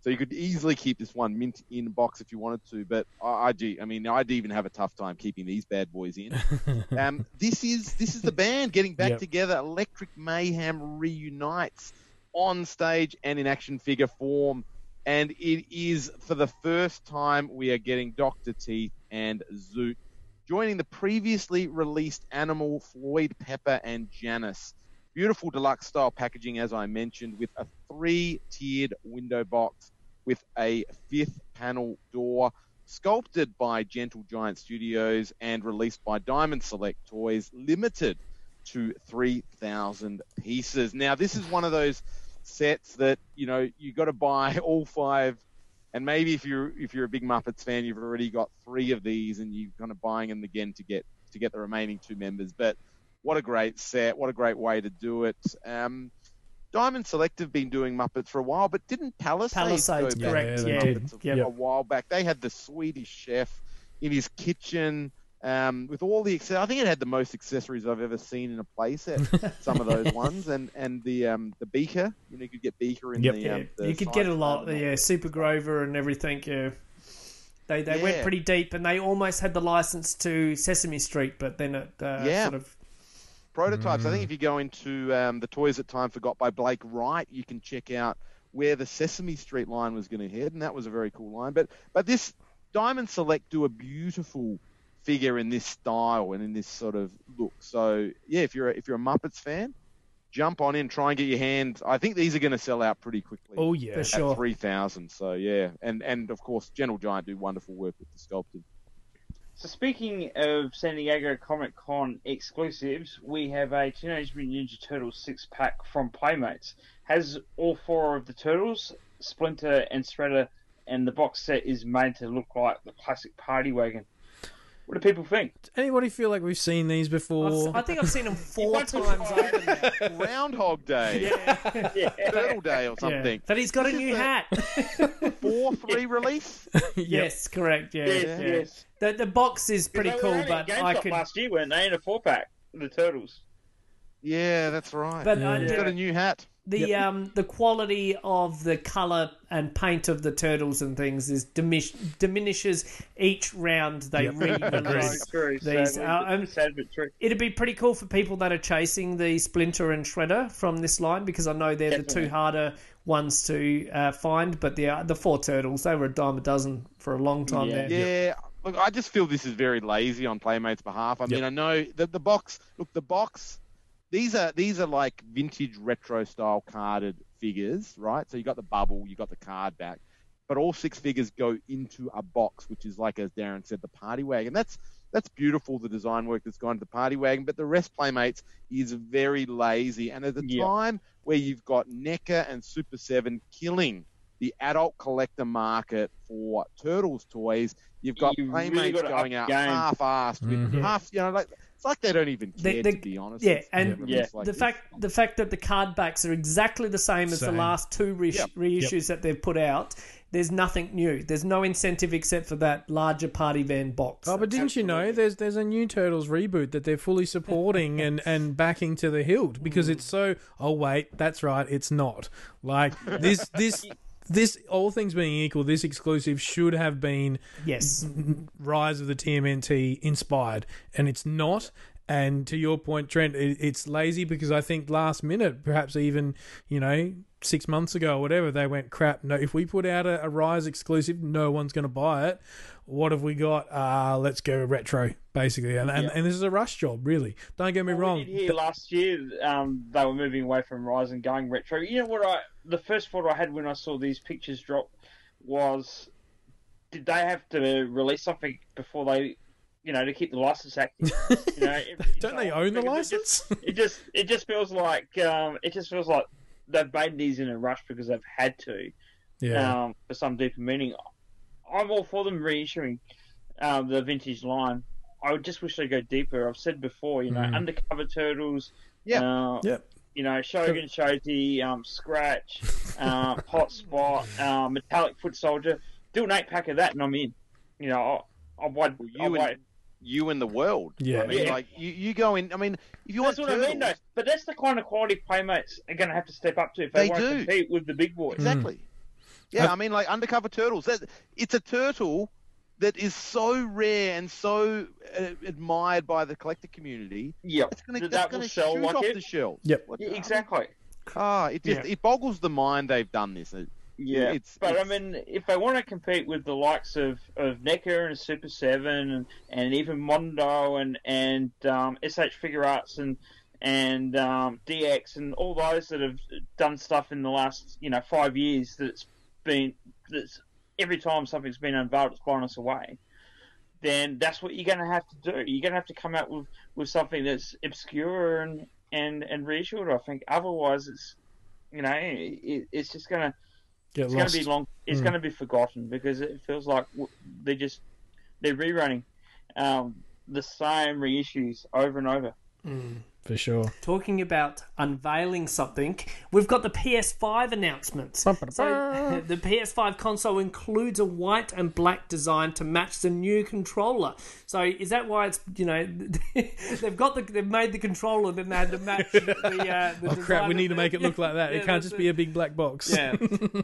So you could easily keep this one mint in box if you wanted to, but I, I do. I mean, I'd even have a tough time keeping these bad boys in. um, this is this is the band getting back Yep. together. Electric Mayhem reunites on stage and in action figure form, and it is for the first time we are getting Doctor Teeth and Zoot joining the previously released Animal, Floyd Pepper, and Janice. Beautiful deluxe style packaging, as I mentioned, with a three tiered window box with a fifth panel door, sculpted by Gentle Giant Studios and released by Diamond Select Toys, limited to 3,000 pieces. Now, this is one of those sets that, you know, you got to buy all five. And maybe if you're if you're a big Muppets fan, you've already got three of these, and you're kind of buying them again to get to get the remaining two members. But what a great set! What a great way to do it. Um, Diamond Select have been doing Muppets for a while, but didn't Palisades, Palisades, go correct, yeah. Muppets a, Yep. a while back? They had the Swedish chef in his kitchen um, with all the. I think it had the most accessories I've ever seen in a playset. some of those ones, and and the um, the beaker. You know, you could get beaker in Yep. the. yeah, Um, the you could get a lot. Yeah, Super Grover and everything. Yeah. They, they went pretty deep, and they almost had the license to Sesame Street, but then it uh, Yeah. sort of prototypes. I think if you go into um, the Toys that Time Forgot by Blake Wright, you can check out where the Sesame Street line was going to head, and that was a very cool line. But but this Diamond Select do a beautiful figure in this style and in this sort of look. So yeah, if you're a, if you're a Muppets fan, jump on in, try and get your hands. I think these are going to sell out pretty quickly. Oh yeah, For at sure. three thousand. So yeah, and and of course, Gentle Giant do wonderful work with the sculpted. So speaking of San Diego Comic Con exclusives, we have a Teenage Mutant Ninja Turtles six pack from Playmates. Has all four of the turtles, Splinter and Shredder, and the box set is made to look like the classic party wagon. What do people think? Does Anybody feel like we've seen these before? I've, I think I've seen them four times five. over now. Groundhog Day, Yeah. Turtle Day, or Yeah. something. But he's got a This is new the- hat. Fourth re-release. Yes, correct. Yeah, Yes, yeah. yes. The the box is pretty They were cool, only but at I GameStop could. last year, weren't they? In a four pack, the turtles. Yeah, that's right. But Yeah. I He's did, got a new hat. The um the quality of the color and paint of the turtles and things is diminish, diminishes each round they Yep. re-release these. Uh, um, sad but true. It'd be pretty cool for people that are chasing the Splinter and Shredder from this line because I know they're the two harder ones to uh, find. But the uh, the four turtles, they were a dime a dozen for a long time Yeah. there. Yeah, look, I just feel this is very lazy on Playmate's behalf. I mean, I know the the box. Look, the box. These are these are like vintage retro style carded figures, right? So you got the bubble, you got the card back, but all six figures go into a box, which is like as Darren said, the party wagon. That's that's beautiful. The design work that's gone to the party wagon, but the rest Playmates is very lazy. And at the Yeah. time where you've got NECA and Super Seven killing the adult collector market for Turtles toys, you've got You really Playmates gotta going out half-assed with Mhm. half, you know, like it's like they don't even They- care they- to be honest. Yeah, It's- and Yeah. like the this. fact the fact that the card backs are exactly the same as the last two re- Yep. reissues that they've put out. There's nothing new. There's no incentive except for that larger party van box. Oh, but didn't you know there's there's a new Turtles reboot that they're fully supporting and, and backing to the hilt because mm. it's so. Oh wait, that's right, it's not like this this this. All things being equal, this exclusive should have been yes, Rise of the TMNT inspired, and it's not. And to your point, Trent, it, it's lazy because I think last minute, perhaps even you know six months ago or whatever, they went crap. No, if we put out a, a Rise exclusive, no one's going to buy it. What have we got? Uh, let's go retro, basically. And, and, Yeah. and this is a rush job, really. Don't get me Well, wrong. We hear last year um, they were moving away from Rise and going retro. You know what? I the first thought I had when I saw these pictures drop was, did they have to release something before they, you know, to keep the license active? You know, if- Don't they so- own the because it license? just- It just it just feels like um, it just feels like they've made these in a rush because they've had to yeah. um, for some deeper meaning. I'm all for them reissuing um, the vintage line. I would just wish they go deeper. I've said before, you know, Mm. undercover turtles. Yeah. Uh, Yep. You know, Shogun Shoji, um, Scratch, uh, Hot Spot, uh, Metallic Foot Soldier. Do an eight pack of that, and I'm in. You know, I'll, I'll wait. Well, I'll you and you in the world. Yeah. I mean, Yeah. like you, you go in. I mean, if you That's want what I mean, though. But that's the kind of quality playmates are going to have to step up to if they, They want to compete with the big boys. Exactly. Yeah, I mean, like undercover turtles. That it's a turtle that is so rare and so uh, admired by the collector community. Yeah, It's gonna, that, gonna shoot like off it. the shelves. Yep. What- Yeah, exactly. Ah, it just Yeah. it boggles the mind they've done this. It- Yeah, it's- but it's- I mean, if they want to compete with the likes of, of NECA and Super Seven and, and even Mondo and and um, S.H.Figuarts and and um, DX and all those that have done stuff in the last you know five years that's been that's every time something's been unveiled, it's blown us away. Then that's what you're going to have to do. You're going to have to come out with, with something that's obscure and and and reissued. I think otherwise, it's you know it, it's just going to Get it's going to be long. It's Mm. going to be forgotten because it feels like they're just they're rerunning um, the same reissues over and over. For sure. Talking about unveiling something, we've got the PS5 announcements. So, the PS5 console includes a white and black design to match the new controller. So, is that why it's you know they've got the they've made the controller, then they had to match the. Uh, the Oh crap! We need to the- make it look like that. Yeah, it can't just be a big black box. yeah.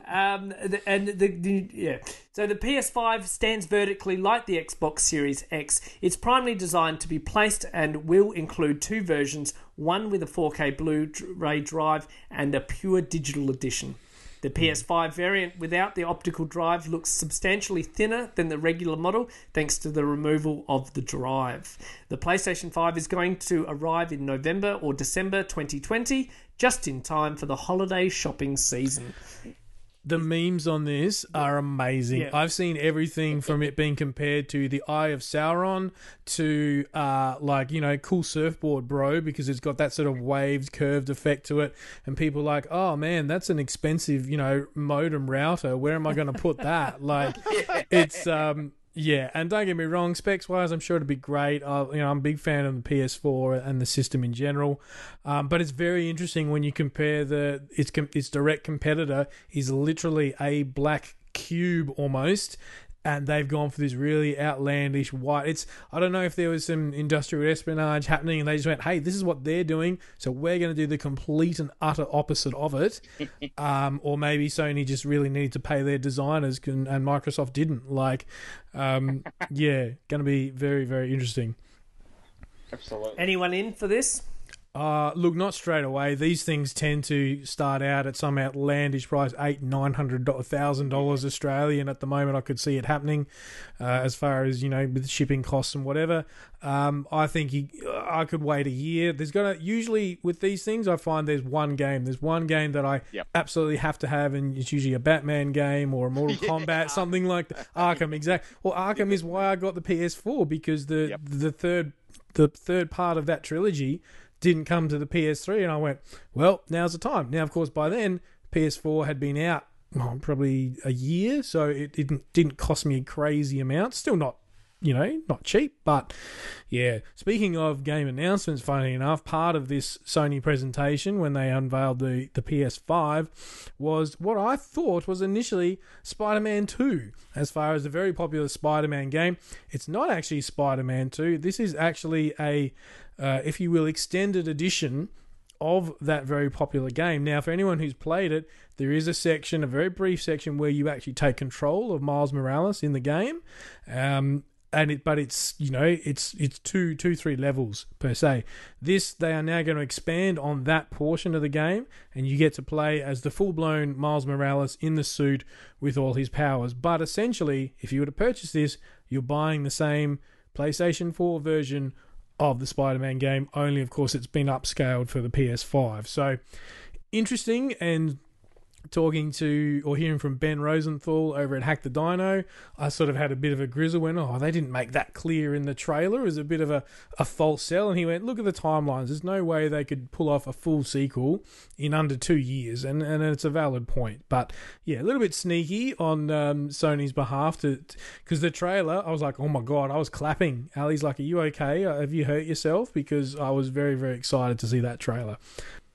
um, the, and the, the yeah. So the PS5 stands vertically like the Xbox Series X. It's primarily designed to be placed and will include two versions: one with a 4K Blu-ray drive and a pure digital edition. The hmm. PS5 variant without the optical drive looks substantially thinner than the regular model thanks to the removal of the drive. The PlayStation 5 is going to arrive in November or December 2020, just in time for the holiday shopping season. The memes on this are amazing. Yeah. I've seen everything from it being compared to the Eye of Sauron to uh like, you know, cool surfboard bro because it's got that sort of waved curved effect to it and people are like, "Oh man, that's an expensive, you know, modem router. Where am I going to put that?" like it's um yeah, and don't get me wrong, specs wise, I'm sure it'd be great. Uh, you know, I'm a big fan of the PS4 and the system in general, um, but it's very interesting when you compare the its its direct competitor is literally a black cube almost and they've gone for this really outlandish white. It's I don't know if there was some industrial espionage happening, and they just went, "Hey, this is what they're doing, so we're going to do the complete and utter opposite of it." um, or maybe Sony just really needed to pay their designers, and and Microsoft didn't. Like, um, yeah, going to be very very interesting. Absolutely. Anyone in for this? Uh, look, not straight away. These things tend to start out at some outlandish price, eight, nine hundred thousand dollars Australian. At the moment, I could see it happening, uh, as far as you know, with shipping costs and whatever. Um, I think I could wait a year. There's gonna usually with these things, I find there's one game. There's one game that I Yep. absolutely have to have, and it's usually a Batman game or a Mortal Kombat, something like that. Arkham. Exact. Well, Arkham is why I got the PS4 because the Yep. the third the third part of that trilogy didn't come to the PS3, and I went, well, now's the time. Now, of course, by then PS4 had been out oh, probably a year, so it didn't didn't cost me a crazy amount. Still not, you know, not cheap, but yeah. Speaking of game announcements, funny enough, part of this Sony presentation when they unveiled the the PS5 was what I thought was initially Spider-Man 2. As far as the very popular Spider-Man game, it's not actually Spider-Man 2. This is actually a uh, if you will, extended edition of that very popular game. Now, for anyone who's played it, there is a section, a very brief section, where you actually take control of Miles Morales in the game. Um, and it, but it's you know it's it's two two three levels per se. This they are now going to expand on that portion of the game, and you get to play as the full blown Miles Morales in the suit with all his powers. But essentially, if you were to purchase this, you're buying the same PlayStation 4 version of the Spider-Man game. Only, of course, it's been upscaled for the PS5. So interesting and talking to or hearing from Ben Rosenthal over at Hack the Dino, I sort of had a bit of a grizzle when, oh, they didn't make that clear in the trailer. It was a bit of a, a false sell. And he went, look at the timelines. There's no way they could pull off a full sequel in under two years. And, and it's a valid point. But yeah, a little bit sneaky on um, Sony's behalf to because the trailer, I was like, oh my God, I was clapping. Ali's like, are you okay? Have you hurt yourself? Because I was very, very excited to see that trailer.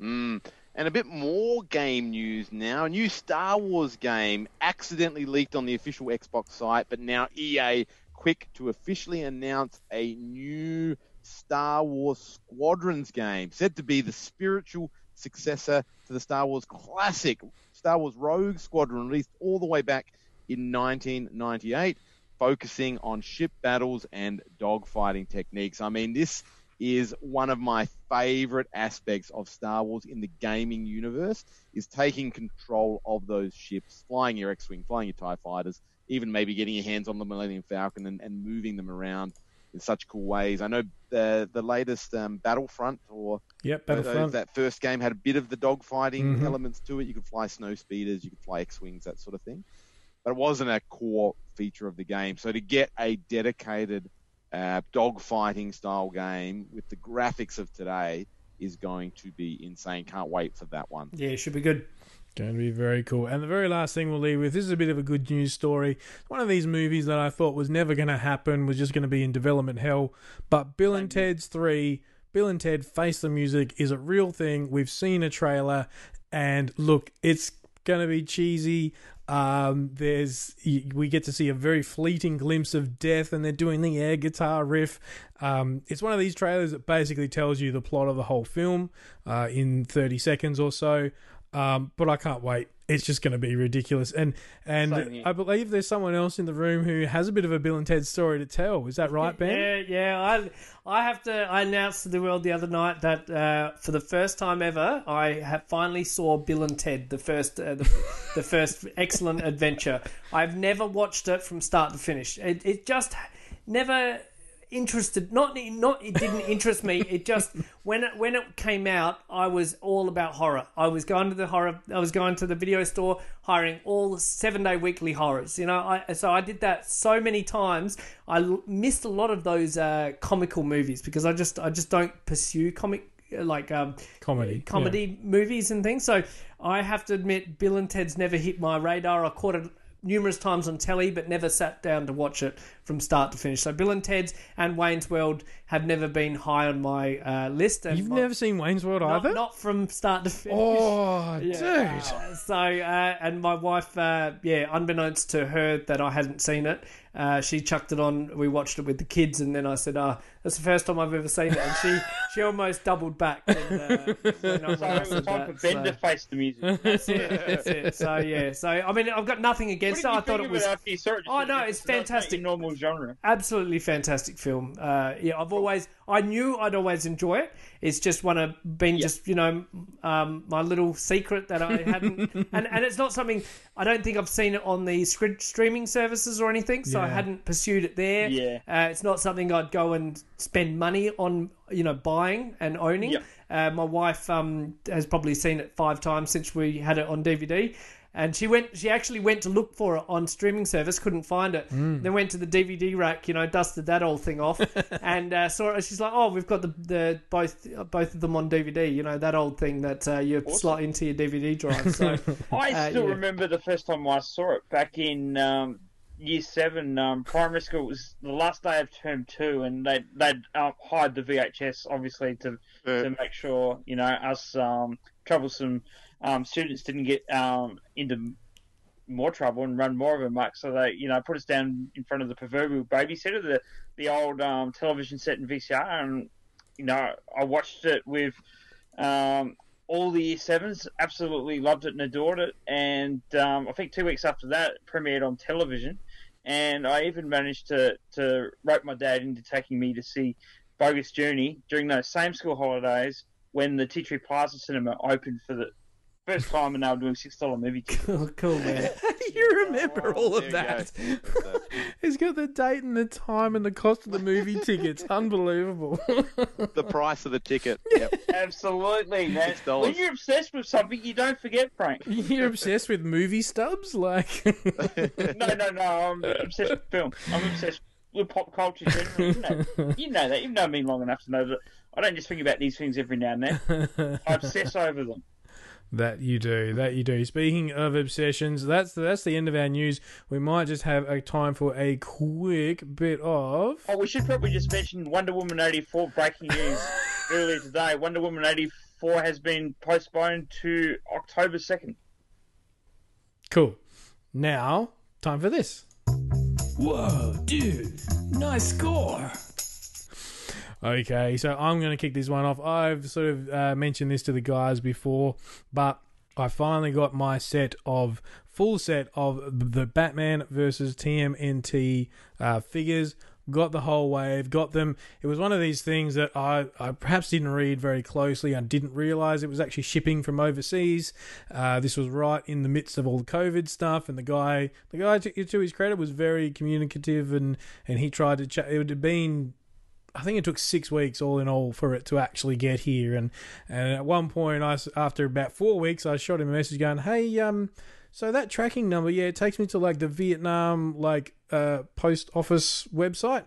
Mm. And a bit more game news now. A new Star Wars game accidentally leaked on the official Xbox site, but now EA quick to officially announce a new Star Wars Squadrons game, said to be the spiritual successor to the Star Wars classic Star Wars Rogue Squadron, released all the way back in 1998, focusing on ship battles and dogfighting techniques. I mean, this is one of my favorite aspects of Star Wars in the gaming universe is taking control of those ships, flying your X-wing, flying your Tie fighters, even maybe getting your hands on the Millennium Falcon and, and moving them around in such cool ways. I know the the latest um, Battlefront or Yep, uh, Battlefront. that first game had a bit of the dogfighting Mhm. elements to it. You could fly snow speeders, you could fly X-wings, that sort of thing. But it wasn't a core feature of the game. So to get a dedicated uh, dogfighting style game with the graphics of today is going to be insane. Can't wait for that one. Yeah, it should be good. Going to be very cool. And the very last thing we'll leave with this is a bit of a good news story. One of these movies that I thought was never going to happen, was just going to be in development hell. But Bill and Ted's 3, Bill and Ted Face the Music is a real thing. We've seen a trailer, and look, it's going to be cheesy. Um, there's we get to see a very fleeting glimpse of death, and they're doing the air guitar riff. Um, it's one of these trailers that basically tells you the plot of the whole film uh, in 30 seconds or so. Um, but I can't wait. It's just going to be ridiculous. And and. I believe there's someone else in the room who has a bit of a Bill and Ted story to tell. Is that right, Ben? Yeah, yeah. I I have to. I announced to the world the other night that uh, for the first time ever, I have finally saw Bill and Ted, the first, uh, the, the first excellent adventure. I've never watched it from start to finish. It, it just never interested. Not not it didn't interest me. It just when it when it came out, I was all about horror. I was going to the horror. I was going to the video store, hiring all seven day weekly horrors. You know, I so I did that so many times. I l- missed a lot of those uh, comical movies because I just I just don't pursue comic like um, Comedy, comedy movies and things. So I have to admit, Bill and Ted's never hit my radar. I caught it numerous times on telly, but never sat down to watch it from start to finish. So Bill and Ted's and Wayne's World have never been high on my uh, list. And You've my- never seen Wayne's World not, either? not from start to finish. Oh, Yeah. dude. Uh, so, uh, and my wife, uh, yeah, unbeknownst to her that I hadn't seen it, uh, she chucked it on. We watched it with the kids, and then I said, "Ah, that's the first time I've ever seen it." And she, she almost doubled back. When, uh, when I, So I it was said time that, for Ben so- to face the music. That's it. That's it. So yeah. So I mean, I've got nothing What against did it. you I thought think it was after you? Oh, no, it's It's fantastic. your normal genre. absolutely fantastic film. Uh, yeah, I've always I knew I'd always enjoy it. It's just one of been just you know um, my little secret that I hadn't, and and it's not something I don't think I've seen it on the scr- streaming services or anything, so I hadn't pursued it there. Yeah. uh, it's not something I'd go and spend money on, you know, buying and owning. Yep. Uh, my wife um, has probably seen it five times since we had it on DVD. And she went. She actually went to look for it on streaming service, couldn't find it. Then went to the DVD rack, you know, dusted that old thing off, and uh, saw it. She's like, "Oh, we've got the, the both both of them on DVD. You know, that old thing that uh, you slot into your DVD drive." So I Uh, still yeah. remember the first time I saw it back in um, year seven, um, primary school. It was the last day of term two, and they they'd um, hide the VHS obviously to to make sure you know us um, troublesome um, students didn't get um, into more trouble and run more of a muck. So they you know put us down in front of the proverbial babysitter, the the old um, television set in VCR, and you know I watched it with. Um, all the year sevens absolutely loved it and adored it. And um, I think two weeks after that, it premiered on television. And I even managed to, to rope my dad into taking me to see Bogus Journey during those same school holidays when the Tea Tree Plaza Cinema opened for the first time and they were doing $6 movie tickets. cool, oh, cool man. you remember oh, all of that. go. He's got the date and the time and the cost of the movie tickets. Unbelievable. The price of the ticket. Yep. Absolutely, man. $6. When you're obsessed with something, you don't forget, Frank. You're obsessed with movie stubs? Like, No, no, no. I'm obsessed with film. I'm obsessed with pop culture generally. You know, you know that. You've known me long enough to know that I don't just think about these things every now and then. I obsess over them. That you do, that you do. Speaking of obsessions, that's that's the end of our news. We might just have a time for a quick bit of. Oh, we should probably just mention Wonder Woman 84 breaking news earlier today. Wonder Woman 84 has been postponed to October 2nd. Cool. Now, time for this. Whoa, dude. Nice score. Okay, so I'm going to kick this one off. I've sort of uh, mentioned this to the guys before, but I finally got my set of full set of the Batman versus TMNT uh, figures. Got the whole wave, got them. It was one of these things that I, I perhaps didn't read very closely. I didn't realize it was actually shipping from overseas. Uh, this was right in the midst of all the COVID stuff, and the guy, the guy to, to his credit, was very communicative, and and he tried to chat. It would have been I think it took six weeks all in all for it to actually get here. And and at one point, I after about four weeks, I shot him a message going, "Hey, um, so that tracking number, yeah, it takes me to like the Vietnam like uh post office website."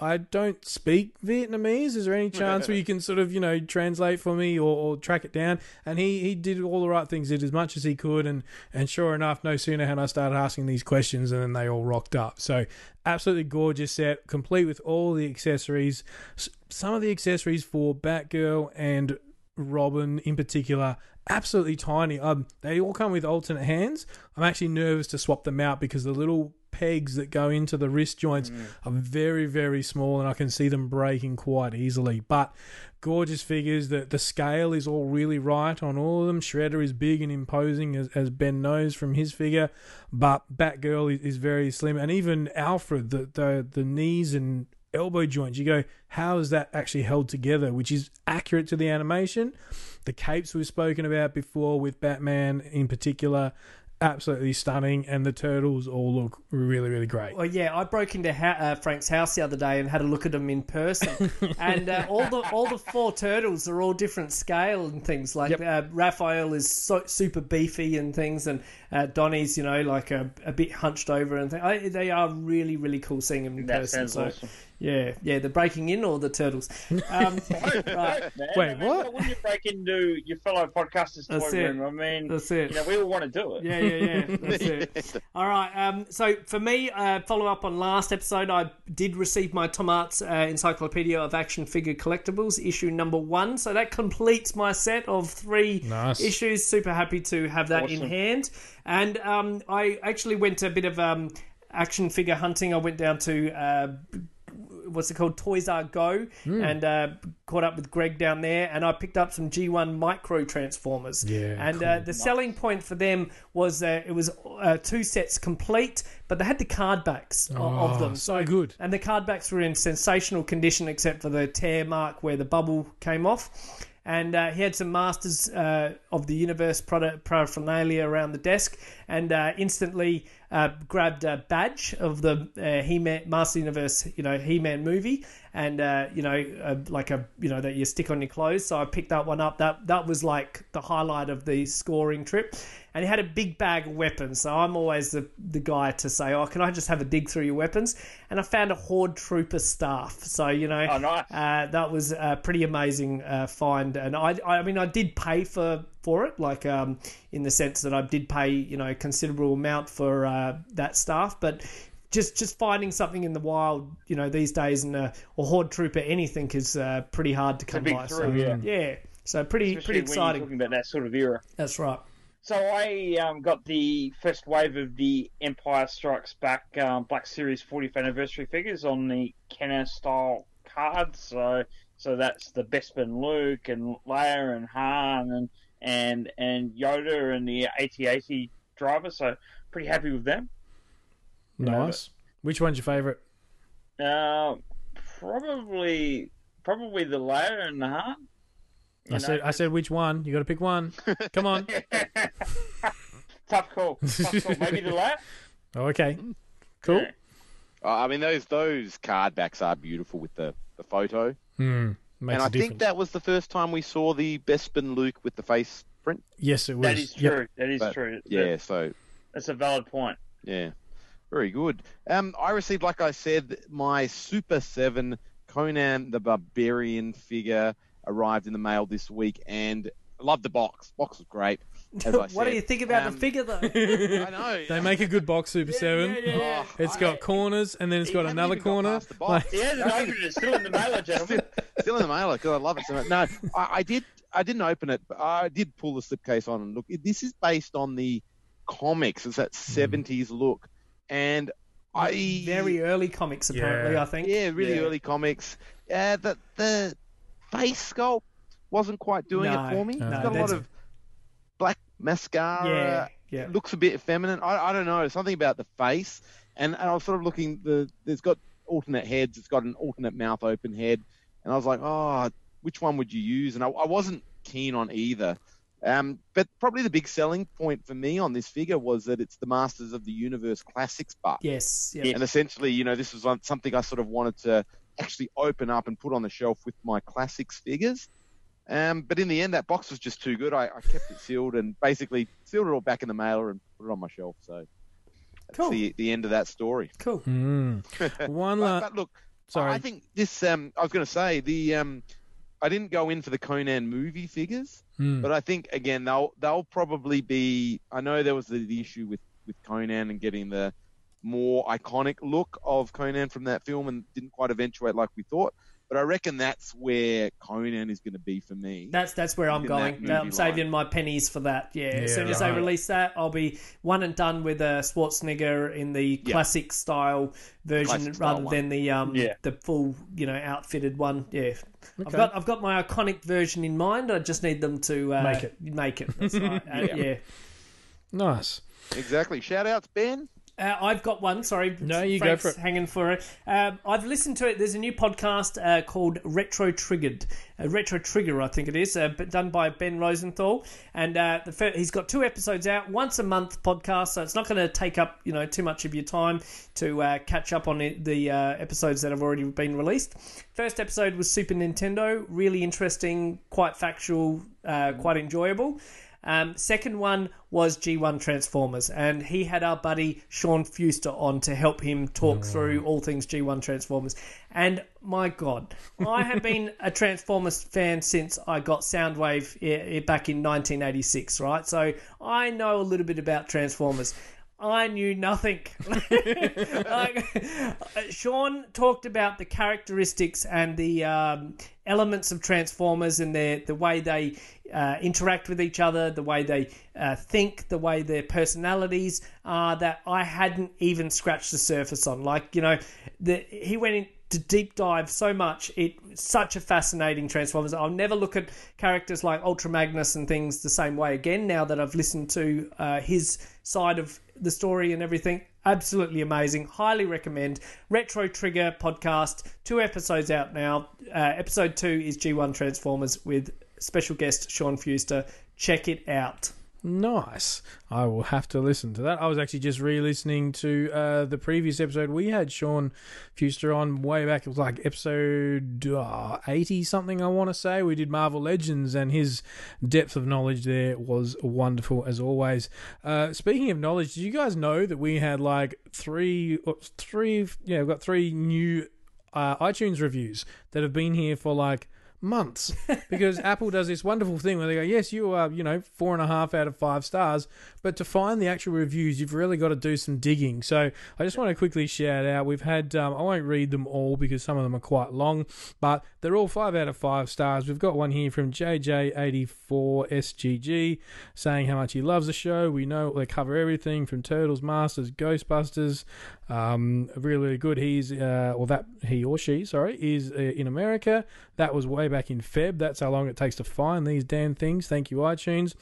I don't speak Vietnamese. Is there any chance where you can sort of, you know, translate for me or, or track it down? And he, he did all the right things, did as much as he could, and and sure enough, no sooner had I started asking these questions, and then they all rocked up. So absolutely gorgeous set, complete with all the accessories. Some of the accessories for Batgirl and Robin in particular, absolutely tiny. Um, they all come with alternate hands. I'm actually nervous to swap them out because the little pegs that go into the wrist joints mm. are very, very small, and I can see them breaking quite easily. But gorgeous figures. The the scale is all really right on all of them. Shredder is big and imposing, as, as Ben knows from his figure, but Batgirl is, is very slim, and even Alfred, the the the knees and elbow joints. You go, how is that actually held together? Which is accurate to the animation. The capes we've spoken about before with Batman in particular, absolutely stunning, and the turtles all look really, really great. Well, yeah, I broke into ha- uh, Frank's house the other day and had a look at them in person, and uh, all the all the four turtles are all different scale and things. Like uh, Raphael is so, super beefy and things, and uh, Donnie's you know like a, a bit hunched over and things. I, they are really really cool seeing them in That person. sounds So awesome. Yeah, yeah, the breaking in or the turtles. Um, right. Man, Wait, I mean, what? why wouldn't you break into your fellow podcasters' toy That's it. room? I mean, That's it. You know, we all want to do it. Yeah, yeah, yeah. That's it. All right. Um, so for me, uh, follow up on last episode, I did receive my Tomart's uh, Encyclopedia of Action Figure Collectibles, issue number one. So that completes my set of three Nice. issues. Super happy to have that in hand. And um, I actually went a bit of um, action figure hunting. I went down to. Uh, what's it called? Toys R Go. And uh, caught up with Greg down there and I picked up some G1 micro transformers. Yeah, and uh, the selling point for them was uh, it was uh, two sets complete but they had the card backs o- of Oh, them. so good. and the card backs were in sensational condition except for the tear mark where the bubble came off. And uh, he had some Masters uh, of the Universe product paraphernalia around the desk, and uh, instantly uh, grabbed a badge of the uh, He-Man Master Universe, you know, He-Man movie, and uh, you know, uh, like a you know that you stick on your clothes. So I picked that one up. That that was like the highlight of the scoring trip. And he had a big bag of weapons, so I'm always the, the guy to say, "Oh, can I just have a dig through your weapons?" And I found a Horde Trooper staff, so you know, Oh, nice. uh, that was a pretty amazing uh, find, and I, I mean, I did pay for for it, like um, in the sense that I did pay, you know, a considerable amount for uh, that staff, but just just finding something in the wild, you know, these days, and a, or horde trooper anything is uh, pretty hard to come by. thrill, so, yeah. so pretty Especially pretty exciting. talking about that sort of era. That's right. So I um, got the first wave of the Empire Strikes Back um, Black Series 40th anniversary figures on the Kenner style cards. So so that's the Bespin Luke and Leia and Han and and and Yoda and the AT-AT driver. So pretty happy with them. Nice. Which one's your favourite? Uh, probably probably the Leia and the Han. I said, I said, which one? You got to pick one. Come on. Tough call. Tough call. Maybe the Leia. Oh, okay. Cool. Yeah. Uh, I mean, those those card backs are beautiful with the, the photo. Hmm. Makes and a I difference. think that was the first time we saw the Bespin Luke with the face print. yes, it was. That is Yep. true. That is But, true. Yeah, so That's a valid point. yeah, very good. Um, I received, like I said, my Super Seven Conan the Barbarian figure arrived in the mail this week, and I loved the box. Box was great. As I what said. do you think about Um, the figure though? I know. They make a good box, Super Seven. Oh, It's I- got corners, and then it's got another even got corner. the box. Like- He hasn't opened it. It's still in the mailer, gentlemen. still in the mailer because I love it so much. No, I, I did. I didn't open it, but I did pull the slipcase on and look. This is based on the comics. It's that '70s look, and I Very early comics, apparently. Yeah. I think. yeah, really Yeah. early comics. Uh, the the face sculpt wasn't quite doing No, it for me. no, it's got a lot that's- of black mascara. Yeah, yeah. Looks a bit feminine. I, I don't know. Something about the face. And, and I was sort of looking. The there's got alternate heads. It's got an alternate mouth open head. And I was like, oh, which one would you use? And I, I wasn't keen on either. Um, but probably the big selling point for me on this figure was that it's the Masters of the Universe Classics bar. Yes. Yeah. And essentially, you know, this was something I sort of wanted to actually open up and put on the shelf with my classics figures. Um, but in the end, that box was just too good. I, I kept it sealed and basically sealed it all back in the mailer and put it on my shelf. So that's Cool. the, the end of that story. Cool. Mm. One But, but look, Sorry. I think this. Um, I was going to say the. Um, I didn't go in for the Conan movie figures, Mm. but I think again they'll they'll probably be. I know there was the, the issue with with Conan and getting the more iconic look of Conan from that film and didn't quite eventuate like we thought. But I reckon that's where Conan is going to be for me. That's that's where I'm going. that I'm saving line. my pennies for that. Yeah, as soon Yeah, as they release that, I'll be one and done with uh, Schwarzenegger in the Yeah. classic style version Classic style rather one. than the um Yeah. the full you know outfitted one. Yeah, okay. I've got I've got my iconic version in mind. I just need them to uh, Make it. Make it. That's right. Uh, Yeah. yeah. nice. exactly. Shout outs, Ben. Uh, I've got one. Sorry, No, you go Frank's for it. Hanging for it. Um, I've listened to it. There's a new podcast uh, called Retro Triggered, uh, Retro Trigger, I think it is, uh, but done by Ben Rosenthal, and uh, the he's got two episodes out, once a month podcast. So it's not going to take up you know too much of your time to uh, catch up on the uh, episodes that have already been released. First episode was Super Nintendo, really interesting, quite factual, uh, quite enjoyable. Um, second one was G1 Transformers, and he had our buddy Sean Fuster on to help him talk through all things G1 Transformers. And my God, I have been a Transformers fan since I got Soundwave eh, eh, back in 1986, right? So I know a little bit about Transformers. I knew nothing. like, Sean talked about the characteristics and the um, elements of Transformers and their the way they uh, interact with each other, the way they uh, think, the way their personalities are that I hadn't even scratched the surface on. Like you know, the, he went into deep dive so much. It such a fascinating Transformers. I'll never look at characters like Ultra Magnus and things the same way again. Now that I've listened to uh, his side of the story and everything. Absolutely amazing. Highly recommend. Retro Trigger podcast. Two episodes out now. Uh, episode two is G1 Transformers with special guest Sean Fuster. Check it out. Nice. I will have to listen to that. I was actually just re-listening to uh, the previous episode. We had Sean Fuster on way back. It was like episode uh, eighty something. I want to say we did Marvel Legends, and his depth of knowledge there was wonderful as always. Uh, speaking of knowledge, did you guys know that we had like three, three? Yeah, we've got three new uh, iTunes reviews that have been here for like months because Apple does this wonderful thing where they go, yes, you are, you know, four and a half out of five stars, but to find the actual reviews, you've really got to do some digging. So I just want to quickly shout out. We've had, um, I won't read them all because some of them are quite long, but they're all five out of five stars. We've got one here from JJ84SGG saying how much he loves the show. We know they cover everything from Turtles, Masters, Ghostbusters. Um, really, really good. He's, uh, or that he or she, sorry, is uh, in America. That was way back in Feb. That's how long it takes to find these damn things. Thank you, iTunes.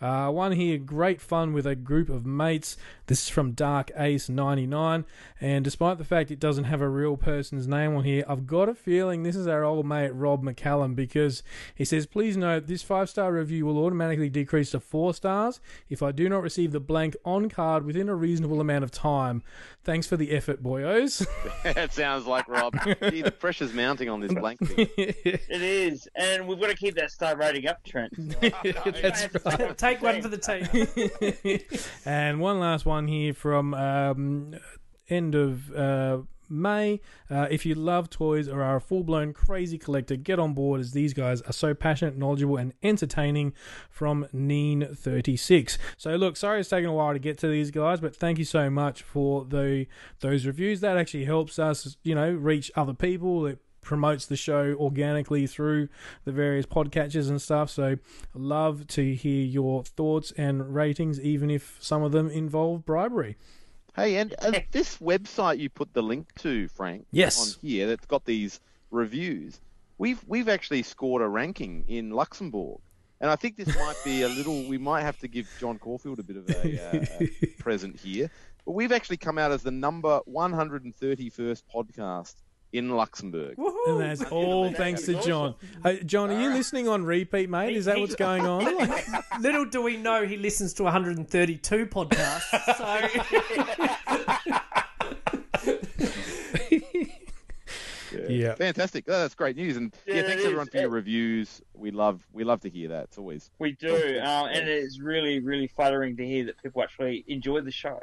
Uh, one here, great fun with a group of mates. This is from Dark Ace 99. And despite the fact it doesn't have a real person's name on here, I've got a feeling this is our old mate Rob McCallum because he says, Please note this five star review will automatically decrease to four stars if I do not receive the blank on card within a reasonable amount of time. Thanks for the effort, boyos. that sounds like Rob. Gee, the pressure's mounting on this blank thing. It is, and we've got to keep that star rating up, Trent. That's right. Take one for the team. and one last one here from um, end of uh, May. Uh, if you love toys or are a full blown crazy collector, get on board as these guys are so passionate, knowledgeable, and entertaining from Neen36. So, look, sorry it's taken a while to get to these guys, but thank you so much for the those reviews. That actually helps us, you know, reach other people. It promotes the show organically through the various podcatchers and stuff. So, love to hear your thoughts and ratings, even if some of them involve bribery. Hey, and uh, this website you put the link to, Frank, Yes. on here that's got these reviews. We've we've actually scored a ranking in Luxembourg, and I think this might be a little. We might have to give John Caulfield a bit of a uh, present here. But we've actually come out as the number 131st podcast in Luxembourg. And that's all thanks to John. Hey, John, are you listening on repeat, mate? Is that what's going on? Little do we know he listens to 132 podcasts. So Yeah. Fantastic. Oh, that's great news. And yeah, Yeah, thanks it everyone for your reviews. We love we love to hear that. It's always We do, um, and it's really, really flattering to hear that people actually enjoy the show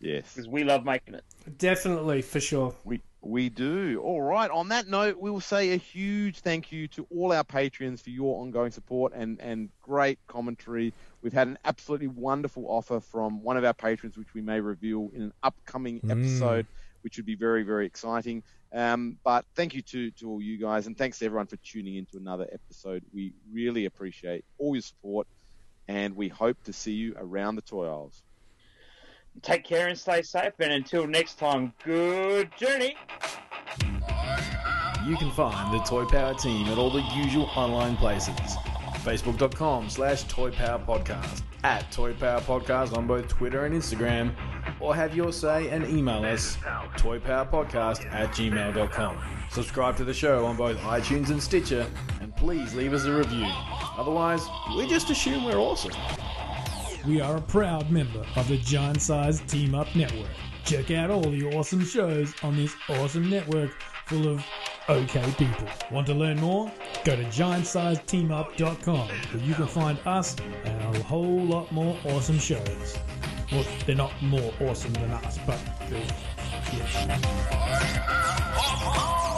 yes. because we love making it. definitely for sure. We we do. All right. On that note, we will say a huge thank you to all our patrons for your ongoing support and and great commentary. We've had an absolutely wonderful offer from one of our patrons, which we may reveal in an upcoming episode, which would be very very exciting. Um, but thank you to to all you guys, and thanks to everyone for tuning in to another episode. We really appreciate all your support, and we hope to see you around the toy aisles. Take care and stay safe, and until next time, good journey. You can find the Toy Power team at all the usual online places. Facebook.com slash Toy Power Podcast, at Toy Power Podcast on both Twitter and Instagram, or have your say and email us toypowerpodcast at gmail.com. Subscribe to the show on both iTunes and Stitcher, and please leave us a review. Otherwise, we just assume we're awesome. We are a proud member of the Giant Size Team Up Network. Check out all the awesome shows on this awesome network full of okay people. Want to learn more? Go to giantsizeteamup.com where you can find us and a whole lot more awesome shows. Well, they're not more awesome than us, but they're, yes. Oh, oh, oh.